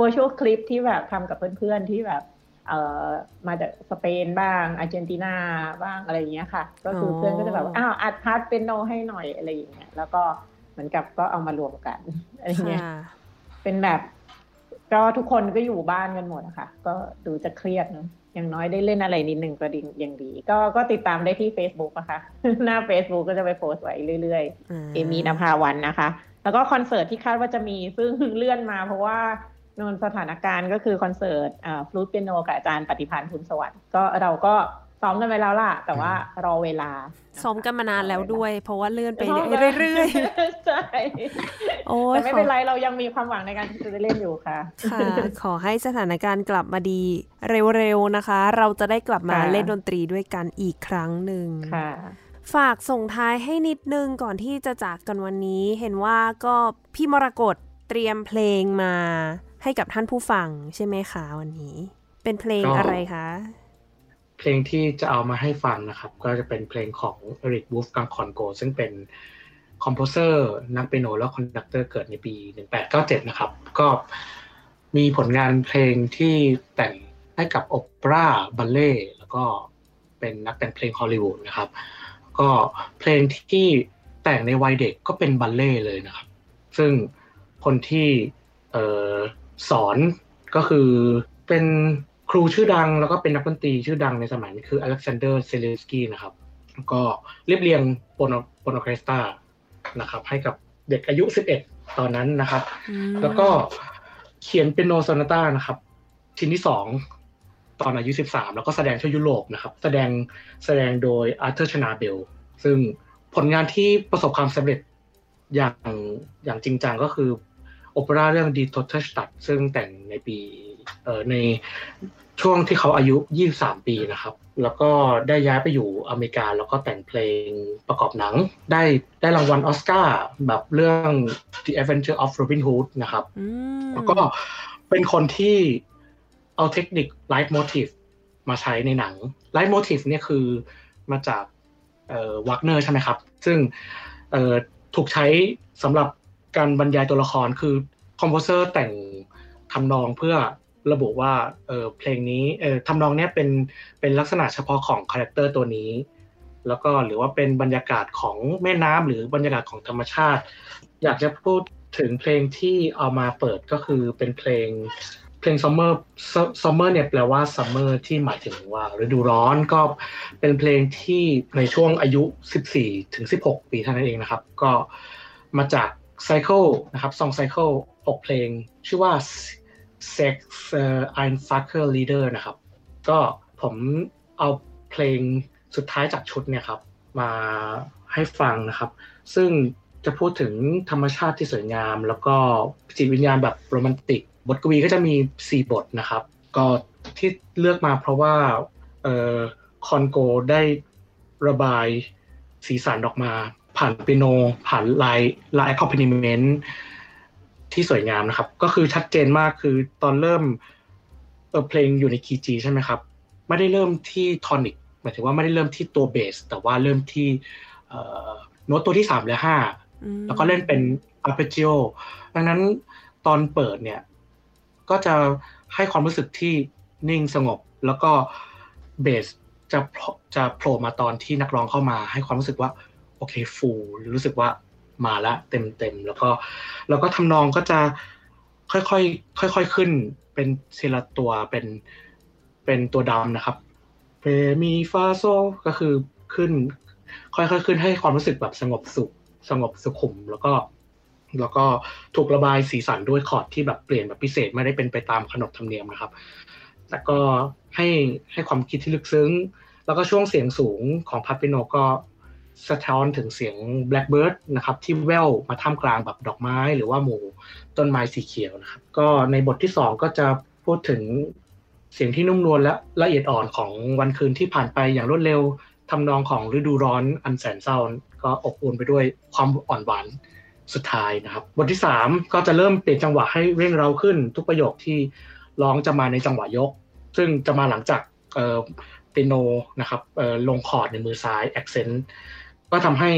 virtual clip ที่แบบทำกับเพื่อนๆที่แบบเอ่อมาจากสเปนบ้างอาร์เจนตินาบ้างอะไรอย่างเงี้ยค่ะ ก็คือออเพื่อนก็จะแบบอ้าวอัด part เปียโนให้หน่อยอะไรอย่างเงี้ยแล้วก็เหมือนกับก็เอามารวมกันอะไรเงี้ยค่ะเป็นแบบ ก็ทุกคนก็อยู่บ้านกันหมดอะค่ะก็ดูจะเครียดเนอะ อย่างน้อยได้เล่นอะไรนิดนึงก็ดีอย่างดี ก็ก็ติดตามได้ที่ Facebook อะค่ะหน้า Facebook ก็จะไปโพสต์ไว้เรื่อยๆ เอมีนภาวันนะคะ แล้วก็คอนเสิร์ตที่คาดว่าจะมีซึ่งเลื่อนมาเพราะว่านนสถานการณ์ก็คือคอนเสิร์ตฟลูตเปียโนกับอาจารย์ปฏิพันธ์ทุนสวัสดิ์ก็เราก็ ซ้อมกันไปแล้วล่ะ แต่ว่ารอเวลานะคะซ้อมกันมานานแล้วด้วย เพราะว่าเลื่อนไปซ้อมกันเรื่อยใช่ๆโอ้ยแต่ไม่เป็นไรเรายังมีความหวังในการที่จะได้เล่นอยู่ค่ะ ค่ะ ขอให้สถานการณ์กลับมาดีเร็วๆนะคะ เราจะได้กลับมาค่ะเล่นดนตรีด้วยกันอีกครั้งหนึ่งค่ะฝากส่งท้ายให้นิดนึงก่อนที่จะจากกันวันนี้ เห็นว่าก็พี่มรกตเตรียมเพลงมาให้กับท่านผู้ฟังใช่ไหมคะวันนี้ เป็นเพลงก็อะไรคะ เพลงที่จะเอามาให้ฟังนะครับ ก็จะเป็นเพลงของ Erich Wolfgang Korngold ซึ่งเป็น composer นักเปียโนและ conductor เกิดในปี 1897 นะครับ ก็มีผลงานเพลงที่แต่งให้กับโอเปร่าบัลเล่แล้วก็เป็นนักแต่งเพลงฮอลลีวูดนะครับ ก็เพลงที่แต่งในวัยเด็กก็เป็นบัลเล่เลยนะครับ ซึ่งคนที่ออสอนก็คือเป็น ครูชื่อดังแล้วก็เป็นนักดนตรีชื่อดังในสมัยนี้คืออเล็กซานเดอร์เซเลสกี้นะครับแล้วก็เรียบเรียงโปโนโปโนเคสตานะครับ ให้กับเด็กอายุ 11 ตอนนั้นนะครับอืมแล้วก็เขียน piano sonata นะครับ ชิ้นที่สองตอนอายุ 13 แล้วก็แสดงทั่วยุโรปนะครับ แสดงแสดงโดย Artur Schnabel ซึ่งผลงานที่ประสบความสำเร็จอย่างอย่างจริงจังก็คือโอเปร่าเรื่อง Die t o t e s t a d t ซึ่งแต่งในปีเอ่อ ในช่วงที่เขาอายุ 23 ปีนะครับ แล้วก็ได้ย้ายไปอยู่อเมริกา แล้วก็แต่งเพลงประกอบหนัง ได้ได้รางวัลออสการ์แบบเรื่อง The Adventure of Robin Hood นะครับอืมแล้วก็เป็นคนที่เอาเทคนิค light motif มาใช้ในหนัง light motif เนี่ยคือมาจากเอ่อ Wagner ใช่ไหมครับ ซึ่งเอ่อถูกใช้สำหรับการบรรยายตัวละครคือ composer แต่งทำนองเพื่อ ระบุว่าเออเพลงนี้เออทำนองเนี้ยเป็นเป็นลักษณะเฉพาะของคาแรคเตอร์ตัวนี้ แล้วก็หรือว่าเป็นบรรยากาศของแม่น้ำหรือบรรยากาศของธรรมชาติ อยากจะพูดถึงเพลงที่เอามาเปิดก็คือเป็นเพลงเพลง summer summer เนี่ยแปลว่า summer ที่หมายถึงว่าฤดูร้อนก็เป็นเพลงที่ในช่วงอายุ 14 ถึง 16 ปีเท่านั้นเองนะครับ ก็มาจาก Cycle นะครับ Song Cycle 6เพลง ชื่อว่า Sex Ein Fucker Leader นะครับ ก็ผมเอาเพลงสุดท้ายจากชุดเนี่ยครับ มาให้ฟังนะครับ ซึ่งจะพูดถึงธรรมชาติที่สวยงาม แล้วก็จิตวิญญาณแบบโรแมนติก บทกวีก็จะมี 4 บทนะครับ ก็ที่เลือกมาเพราะว่าเอ่อคอนโกได้ระบายสีสันออกมา ผ่านเปียโน ผ่านลายลายคอมพนิเมนต์ ที่สวยงามนะครับ ก็คือชัดเจนมากคือตอนเริ่มเออเพลงอยู่ในคีย์จีใช่ไหมครับ ไม่ได้เริ่มที่ทอนิกหมายถึงว่าไม่ได้เริ่มที่ตัวเบส แต่ว่าเริ่มที่โน้ตตัวที่สามและห้าแล้วก็เล่นเป็นอาร์เปจิโอดังนั้นตอนเปิดเนี่ย ก็จะให้ความรู้สึกที่นิ่งสงบ แล้วก็เบสจะจะโผล่มาตอนที่นักร้องเข้ามา ให้ความรู้สึกว่า โอเคฟูรู้สึกว่า มาละเต็มเต็มแล้วก็แล้วก็ทำนองก็จะค่อยๆค่อยๆขึ้น เป็นเซลตัวเป็นเป็นตัวดำนะครับเพมีฟาโซก็คือขึ้น ค่อยๆขึ้นให้ความรู้สึกแบบสงบสุขสงบสุขุมแล้วก็ แล้วก็ถูกระบายสีสันด้วยคอร์ดที่แบบเปลี่ยนแบบพิเศษไม่ได้เป็นไปตามขนบธรรมเนียมนะครับ แต่ก็ให้ให้ความคิดที่ลึกซึ้ง แล้วก็ช่วงเสียงสูงของพับปิโนก็ สะท้อนถึงเสียง blackbird นะครับที่แววมาท่ามกลางแบบดอกไม้ หรือว่าหมู่ต้นไม้สีเขียวนะครับก็ในบทที่สองก็จะพูดถึงเสียงที่นุ่มนวลและละเอียดอ่อนของวันคืนที่ผ่านไปอย่างรวดเร็วทำนองของฤดูร้อนอันแสนเศร้าก็อบอุ่นไปด้วยความอ่อนหวานสุดท้ายนะครับ บทที่สามก็จะเริ่มเปลี่ยนจังหวะให้เร่งเร้าขึ้น ทุกประโยคที่ร้องจะมาในจังหวะยก ซึ่งจะมาหลังจากเปียโนนะครับลงคอร์ดในมือซ้าย accent ก็ทำให้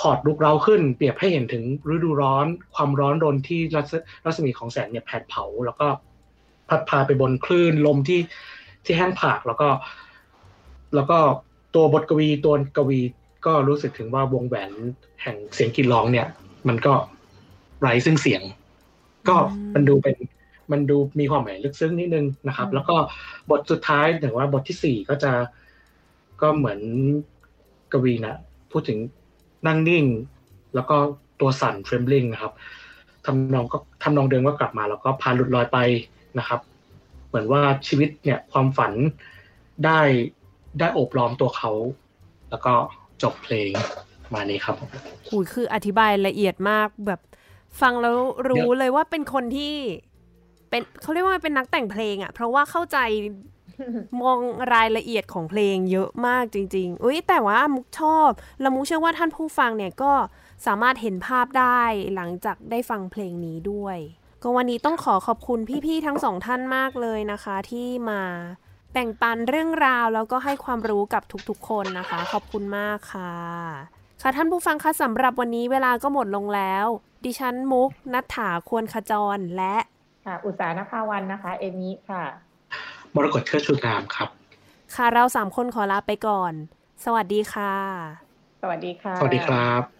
คอร์ดลุกเร้าขึ้น เปรียบให้เห็นถึงฤดูร้อน ความร้อนรนที่รัศมีของแสงเนี่ยแผดเผา แล้วก็พัดพาไปบนคลื่นลมที่ที่แห้งผากแล้วก็ แล้วก็ตัวบทกวีตัวกวีก็รู้สึกถึงว่าวงแหวนแห่งเสียงกีร้องเนี่ย มันก็ไร้ซึ่งเสียง ก็มันดูเป็นมันดูมีความหมายลึกซึ้งนิดนึงนะครับ แล้วก็บทสุดท้ายถึงว่าบทที่สี่ก็จะก็เหมือนกวีนะ พูดถึงนั่งนิ่ง แล้วก็ตัวสั่นเฟรมลิงนะครับทำนองก็ทำนองเดิมก็กลับมา แล้วก็พาหลุดลอยไปนะครับ เหมือนว่าชีวิตเนี่ยความฝันได้ได้โอบล้อมตัวเขา แล้วก็จบเพลงมานี้ครับหูคืออธิบายละเอียดมากแบบฟังแล้วรู้เลยว่าเป็นคนที่เป็นเขาเรียกว่าเป็นนักแต่งเพลงอะ่ะ เพราะว่าเข้าใจ มองรายละเอียดของเพลงเยอะมากจริงๆอุ้ยแต่ว่ามุกชอบแล้วมุกเชื่อว่าท่านผู้ฟังเนี่ยก็สามารถเห็นภาพได้หลังจากได้ฟังเพลงนี้ด้วย ก็วันนี้ต้องขอขอบคุณพี่ๆทั้งสองท่านมากเลยนะคะ ที่มาแบ่งปันเรื่องราวแล้วก็ให้ความรู้กับทุกๆคนนะคะ ขอบคุณมากค่ะ ค่ะท่านผู้ฟังคะสำหรับวันนี้เวลาก็หมดลงแล้ว ดิฉันมุกนัฐถาควรขจรและค่ะอุตสาหนภาวันนะคะ เอมิค่ะ มรกตเชิดชูงามครับ ค่ะเราสามคนขอลาไปก่อน สวัสดีค่ะ สวัสดีค่ะ สวัสดีครับ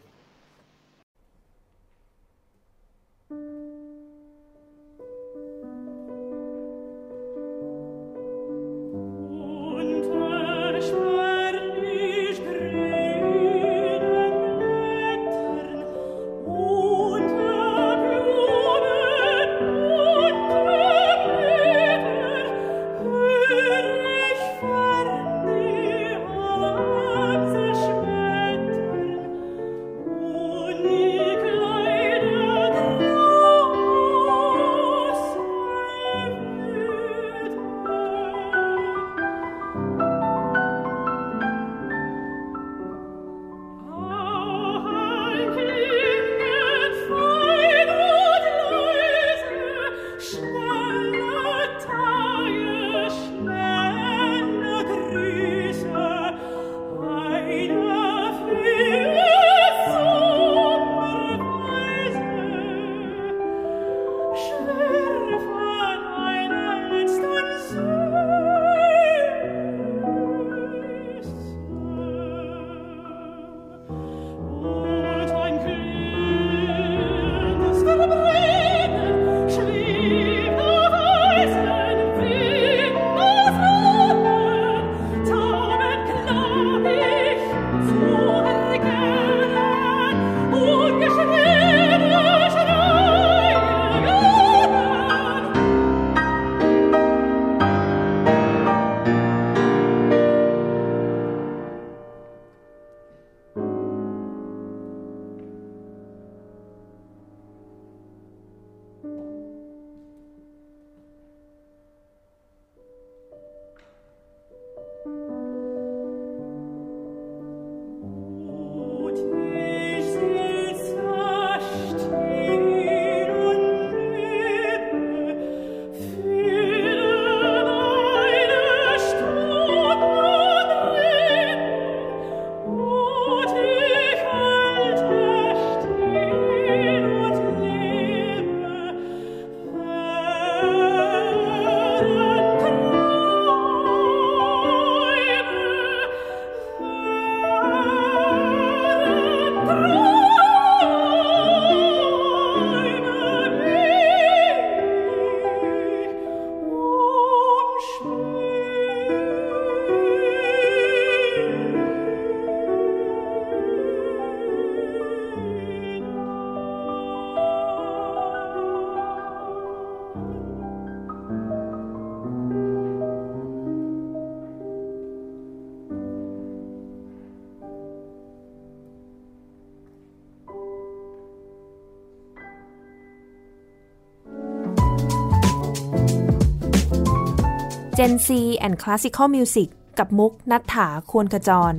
Gen C and Classical Music กับมุกนัฐถาควรขจร